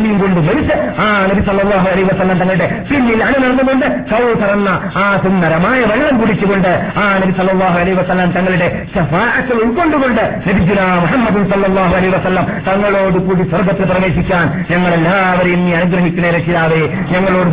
ചെല്ലിയും കൊണ്ട് മരിച്ച് ആ നബി സല്ലാഹു അലൈ വസ്ലം തങ്ങളുടെ പിന്നിൽ അണിനിർന്നുകൊണ്ട് കൗസർ എന്ന ആ സുന്ദരമായ വെള്ളം കുടിച്ചുകൊണ്ട് ആ നബി സല്ലാഹു അലൈ വസല്ലം തങ്ങളുടെ ശഫാഅത്തിൽ ഉൾക്കൊണ്ടുകൊണ്ട് നബിജുന മുഹമ്മദ് സല്ലല്ലാഹു അലൈഹി വസല്ലം തങ്ങളോട് കൂടി സ്വർഗത്തിൽ പ്രവേശിക്കാൻ ഞങ്ങളെല്ലാവരെയും നീ അനുഗ്രഹിക്കുന്ന രക്ഷിതാവേ. ഞങ്ങളോട്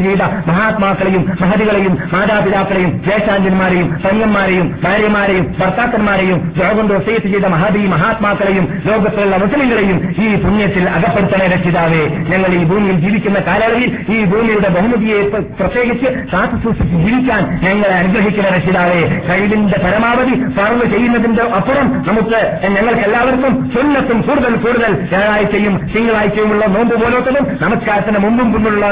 ചെയ്ത മഹാത്മാക്കളെയും മഹതികളെയും മാതാപിതാക്കളെയും ജ്യേഷ്ഠാഞ്ജന്മാരെയും പയ്യന്മാരെയും ഭാര്യമാരെയും ഭർത്താക്കന്മാരെയും ലോകം വസീത്ത് ചെയ്ത മഹതി മഹാത്മാക്കളെയും ലോകത്തിലുള്ള മുസ്ലിങ്ങളെയും ഈ പുണ്യത്തിൽ അകപ്പെടുത്തണേ രക്ഷിത രക്ഷിതാവേ ഞങ്ങൾ ഈ ഭൂമിയിൽ ജീവിക്കുന്ന കാലയളവിൽ ഈ ഭൂമിയുടെ ബഹുമതിയെ പ്ര- പ്രത്യേകിച്ച് കാത്തു സൂക്ഷിച്ച് ജീവിക്കാൻ ഞങ്ങളെ അനുഗ്രഹിക്കുന്ന രക്ഷിതാവേ. കഴിവിന്റെ പരമാവധി സർവ് ചെയ്യുന്നതിന്റെ അപ്പുറം നമുക്ക് ഞങ്ങൾക്ക് എല്ലാവർക്കും സുന്നത്തും കൂടുതൽ കൂടുതൽ ഞായറാഴ്ചയും തിങ്കളാഴ്ചയുമുള്ള നോമ്പ് പോലോത്തതും നമസ്കാരത്തിന് മുമ്പും മുമ്പുള്ള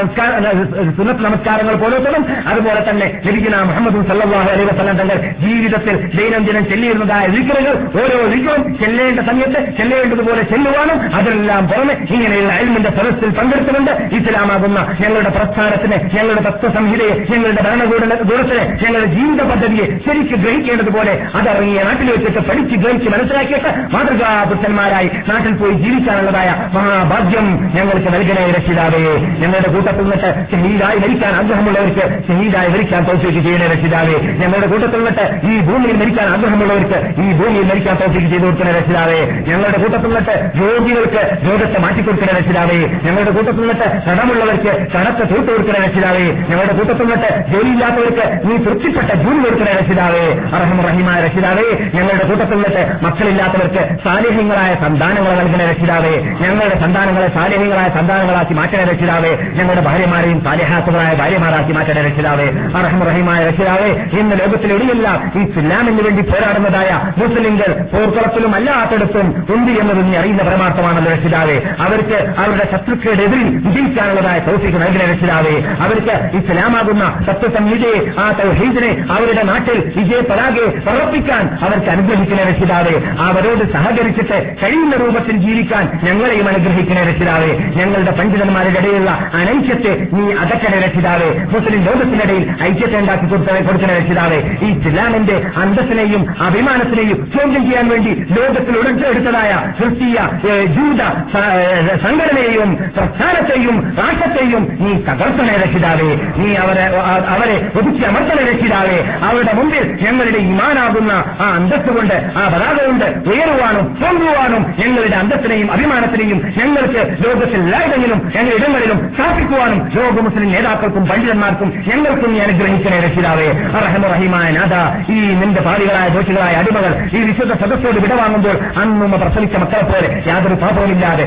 സുനത്ത് നമസ്കാരങ്ങൾ പോലോത്തതും അതുപോലെ തന്നെ ലഭിക്കുന്ന മുഹമ്മദ് സല്ലാഹു അലൈ വസ്ലം തങ്ങൾ ജീവിതത്തിൽ ദൈനംദിനം ചെല്ലിയിരുന്നതായ വിഗ്രഹങ്ങൾ ഓരോ വിഗ്രഹം ചെല്ലേണ്ട സമയത്ത് ചെല്ലേണ്ടതുപോലെ ചെല്ലുവാനും അതിനെല്ലാം പുറമെ ഇങ്ങനെയുള്ള അയൽമിന്റെ സദസ്സിൽ പങ്കെടുത്തുകൊണ്ട് ഇസ്ലാമാകുന്ന ഞങ്ങളുടെ പ്രസ്ഥാനത്തിന് ഞങ്ങളുടെ തത്വസംഹിതയെ ഞങ്ങളുടെ ഭരണകൂടത്തിന് ഞങ്ങളുടെ ജീവിത പദ്ധതിയെ ശരിക്ക് ഗ്രഹിക്കേണ്ടതുപോലെ അതറിങ്ങിയ നാട്ടിൽ വെച്ചിട്ട് പഠിച്ച് ഗ്രഹിച്ച് മനസ്സിലാക്കിയിട്ട് മാതൃകാപുത്രന്മാരായി നാട്ടിൽ പോയി ജീവിക്കാനുള്ളതായ മഹാഭാഗ്യം ഞങ്ങൾക്ക് നൽകണേ രക്ഷിതാവേ. ഞങ്ങളുടെ കൂട്ടത്തിൽ നിന്നിട്ട് ഷഹീദായി മരിക്കാൻ ആഗ്രഹമുള്ളവർക്ക് ഷഹീദായി മരിക്കാൻ തോഫിക്ക് ചെയ്യണേ രക്ഷിതാവേ. ഞങ്ങളുടെ കൂട്ടത്തിൽ നിന്നിട്ട് ഈ ഭൂമിയിൽ മരിക്കാൻ ആഗ്രഹമുള്ളവർക്ക് ഈ ഭൂമിയിൽ മരിക്കാൻ തോഫിക്ക് ചെയ്തു കൊടുക്കണേ രക്ഷിതാവേ. ഞങ്ങളുടെ കൂട്ടത്തിൽ നിന്നിട്ട് രോഗികൾക്ക് രോഗത്തെ മാറ്റിക്കൊടുക്കണേ രക്ഷിതാവേ. ഞങ്ങളുടെ കൂട്ടത്തിൽ നിന്നിട്ട് കടമുള്ളവർക്ക് കടത്തെ തൂട്ട് കൊടുക്കണ രക്ഷിതാവേ ഞങ്ങളുടെ കൂട്ടത്തിൽ നിന്നിട്ട് ജോലിയില്ലാത്തവർക്ക് നീ തൃപ്തിപ്പെട്ട ജോലി കൊടുക്കണ രക്ഷിതാവേ അർഹം റഹിമായ രക്ഷിതാവേ ഞങ്ങളുടെ കൂട്ടത്തിൽ നിന്നിട്ട് മക്കളില്ലാത്തവർക്ക് സാലിഹ്യങ്ങളായ സന്താനങ്ങളെ നൽകണ രക്ഷിതാവേ ഞങ്ങളുടെ സന്താനങ്ങളെ സാലിഹ്യങ്ങളായ സന്താനങ്ങളാക്കി മാറ്റണ രക്ഷിതാവേ ഞങ്ങളുടെ ഭാര്യമാരെയും സാലിഹാത്തുകളായ ഭാര്യമാരാക്കി മാറ്റണ രക്ഷിതാവേ അർഹം റഹിമായ രക്ഷിതാവേ ഇന്ന് ലോകത്തിലെവിടെയെല്ലാം ഈ ഇസ്ലാമിന് വേണ്ടി പോരാടുന്നതായ മുസ്ലിംകൾ പോർക്കുളത്തിലും അല്ലാത്തടത്തും ഉണ്ട് എന്നത് നീ അറിയുന്ന പരമാർത്ഥമാണല്ലോ രക്ഷിതാവേ അവർക്ക് അവരുടെ ശത്രുക്കളുടെ എതിരിൽ വിജയിക്കാനുള്ളതായ തൗഫീഖ് നൽകിയ രക്ഷിതാവേ. അവർക്ക് ഇസ്ലാമാകുന്ന സത്യസംഹിതയെ ആ തൗഹീദിനെ അവരുടെ നാട്ടിൽ വിജയ പരാഗെ സമർപ്പിക്കാൻ അവർക്ക് അനുഗ്രഹിക്കുന്ന രക്ഷിതാവേ. അവരോട് സഹകരിച്ചിട്ട് കഴിയുന്ന രൂപത്തിൽ ജീവിക്കാൻ ഞങ്ങളെയും അനുഗ്രഹിക്കുന്ന രക്ഷിതാവേ. ഞങ്ങളുടെ പണ്ഡിതന്മാരുടെ ഇടയിലുള്ള അനൈക്യത്തെ നീ അകറ്റണ രക്ഷിതാവേ. മുസ്ലിം ലോകത്തിനിടയിൽ ഐക്യത്തെ ഉണ്ടാക്കി കൊടുത്ത കൊടുക്കുന്ന രക്ഷിതാവേ. ഈ ഇസ്ലാമിന്റെ അന്തസ്സിനെയും അഭിമാനത്തിനെയും ചോദ്യം ചെയ്യാൻ വേണ്ടി ലോകത്തിൽ ഉടച്ചെടുത്തതായ ക്രിസ്തീയ ജൂത സ- സംഘടനയെയും പ്രസ്ഥാനത്തെയും രാഷ്ട്രത്തെയും നീ തകർത്തണേ രക്ഷിതാവേ നീ അവരെ അവരെ ഒതുക്കി അമർത്തണ രക്ഷിതാവേ. അവരുടെ മുമ്പിൽ ഞങ്ങളുടെ ഇമാനാകുന്ന ആ അന്തസ് കൊണ്ട് ആ പതാക കൊണ്ട് ഉയരുവാനും പൊങ്ങുവാനും ഞങ്ങളുടെ അന്തസ്സിനെയും അഭിമാനത്തിനെയും ഞങ്ങൾക്ക് ലോകത്തിൽ എല്ലായിടങ്ങളിലും ഞങ്ങളുടെ ഇടങ്ങളിലും സ്ഥാപിക്കുവാനും ലോക മുസ്ലിം നേതാക്കൾക്കും പണ്ഡിതന്മാർക്കും ഞങ്ങൾക്കും നീ അനുഗ്രഹിക്കണേ രക്ഷിതാവേ. റഹമുറഹിമായ നാഥ ഈ നിന്റെ പാലികളായ ദോഷികളായ അടിമകൾ ഈ വിശുദ്ധ സദസ്സോട് വിടവാങ്ങുമ്പോൾ അന്നുമ്മ പ്രസവിച്ച മക്കളെ പോലെ യാതൊരു പാപവുമില്ലാതെ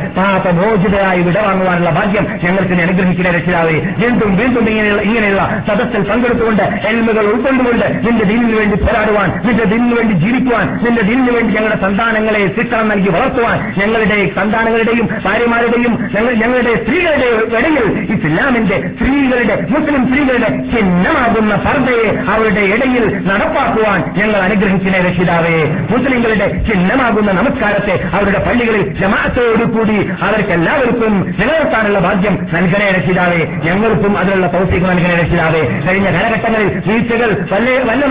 പാപമോചിതരായി വിടവാങ്ങുവാനുള്ള ഭാഗ്യം ഞങ്ങൾക്ക് നീ അനുഗ്രഹിക്കണേ രക്ഷിതാവേ. വീണ്ടും വീണ്ടും ഇങ്ങനെയുള്ള ഇങ്ങനെയുള്ള സദസ്സിൽ പങ്കെടുത്തുകൊണ്ട് എൽമുകൾ ഉൾക്കൊണ്ടുകൊണ്ട് നിന്റെ ദീനിന് വേണ്ടി പോരാടുവാൻ നിന്റെ ദീനിന് വേണ്ടി ജീവിക്കുവാൻ നിന്റെ ദീനിന് വേണ്ടി ഞങ്ങളുടെ സന്താനങ്ങളെ ശിക്ഷണം നൽകി വളർത്തുവാൻ ഞങ്ങളുടെ സന്താനങ്ങളുടെയും ഭാര്യമാരുടെയും ഞങ്ങളുടെ സ്ത്രീകളുടെ ഇടയിൽ ഇസ്ലാമിന്റെ സ്ത്രീകളുടെ മുസ്ലിം സ്ത്രീകളുടെ ചിഹ്നമാകുന്ന പർദ്ദയെ അവരുടെ ഇടയിൽ നടപ്പാക്കുവാൻ ഞങ്ങൾ അനുഗ്രഹിക്കുന്ന രക്ഷിതാവേ. മുസ്ലിങ്ങളുടെ ചിഹ്നമാകുന്ന നമസ്കാരത്തെ അവരുടെ പള്ളികളിൽ ജമാഅത്തോടുകൂടി അവർക്ക് എല്ലാവർക്കും നിലനിർത്താനുള്ള ഭാഗ്യം നൽകണേ രക്ഷിതാവേ. ഞങ്ങൾക്കും അതിനുള്ള തൗഫീഖ് നൽകണേ രക്ഷിതാവേ. കഴിഞ്ഞ കാലഘട്ടങ്ങളിൽ വീഴ്ചകൾ വല്ല വല്ല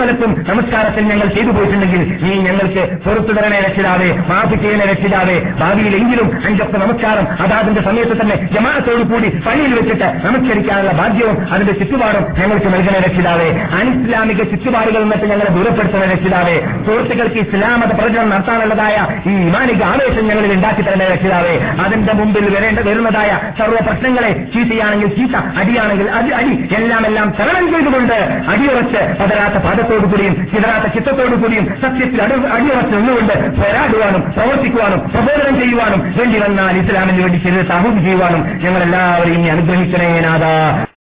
നമസ്കാരത്തിൽ ഞങ്ങൾ ചെയ്തു പോയിട്ടുണ്ടെങ്കിൽ നീ ഞങ്ങൾക്ക് പുറത്തു തരണേ രക്ഷിതാവേ മാഫി ചെയ്യണേ രക്ഷിതാവേ. ഭാവിയിലെങ്കിലും അഞ്ചൊക്കെ നമസ്കാരം അതാതിന്റെ സമയത്ത് തന്നെ ജമാഅത്തോടു കൂടി പള്ളിയിൽ വെച്ചിട്ട് നമസ്കരിക്കാനുള്ള ഭാഗ്യവും അതിന്റെ ചുറ്റുപാടും ഞങ്ങൾക്ക് നൽകണേ രക്ഷിതാവേ. അനിസ്ലാമിക ചുറ്റുപാടുകൾ നിന്നിട്ട് ഞങ്ങളെ ദൂരപ്പെടുത്തണ രക്ഷിതാവേ. സുഹൃത്തുക്കൾക്ക് ഇസ്ലാമത പ്രചരണം നടത്താനുള്ളതായ ഈ ഇമാനിക ആവേശം ഞങ്ങളിൽ ഉണ്ടാക്കി തരണേ രക്ഷിതാവേ. അതിന്റെ മുമ്പിൽ വരേണ്ട വരുന്നതായ സർവ പ്രശ്നങ്ങളെ ചീത്തയാണെങ്കിൽ ചീത്ത അടിയാണെങ്കിൽ അത് അടി. എല്ലാം എല്ലാം തരണം ചെയ്തുകൊണ്ട് അടിയുറച്ച് പതരാത്ത പാദത്തോടുകൂടിയും ചിതറാത്ത ചിത്തത്തോടുകൂടിയും സത്യത്തിൽ അടി അടിയുറച്ച് നിന്നുകൊണ്ട് പോരാടുവാനും പ്രവർത്തിക്കുവാനും പ്രബോധനം ചെയ്യുവാനും വേണ്ടി വന്നാൽ ഇസ്ലാമിന് വേണ്ടി ശരീരത്തെ അഹൂം ചെയ്യുവാനും ഞങ്ങൾ എല്ലാവരെയും അനുഗ്രഹിക്കണേ നാഥ.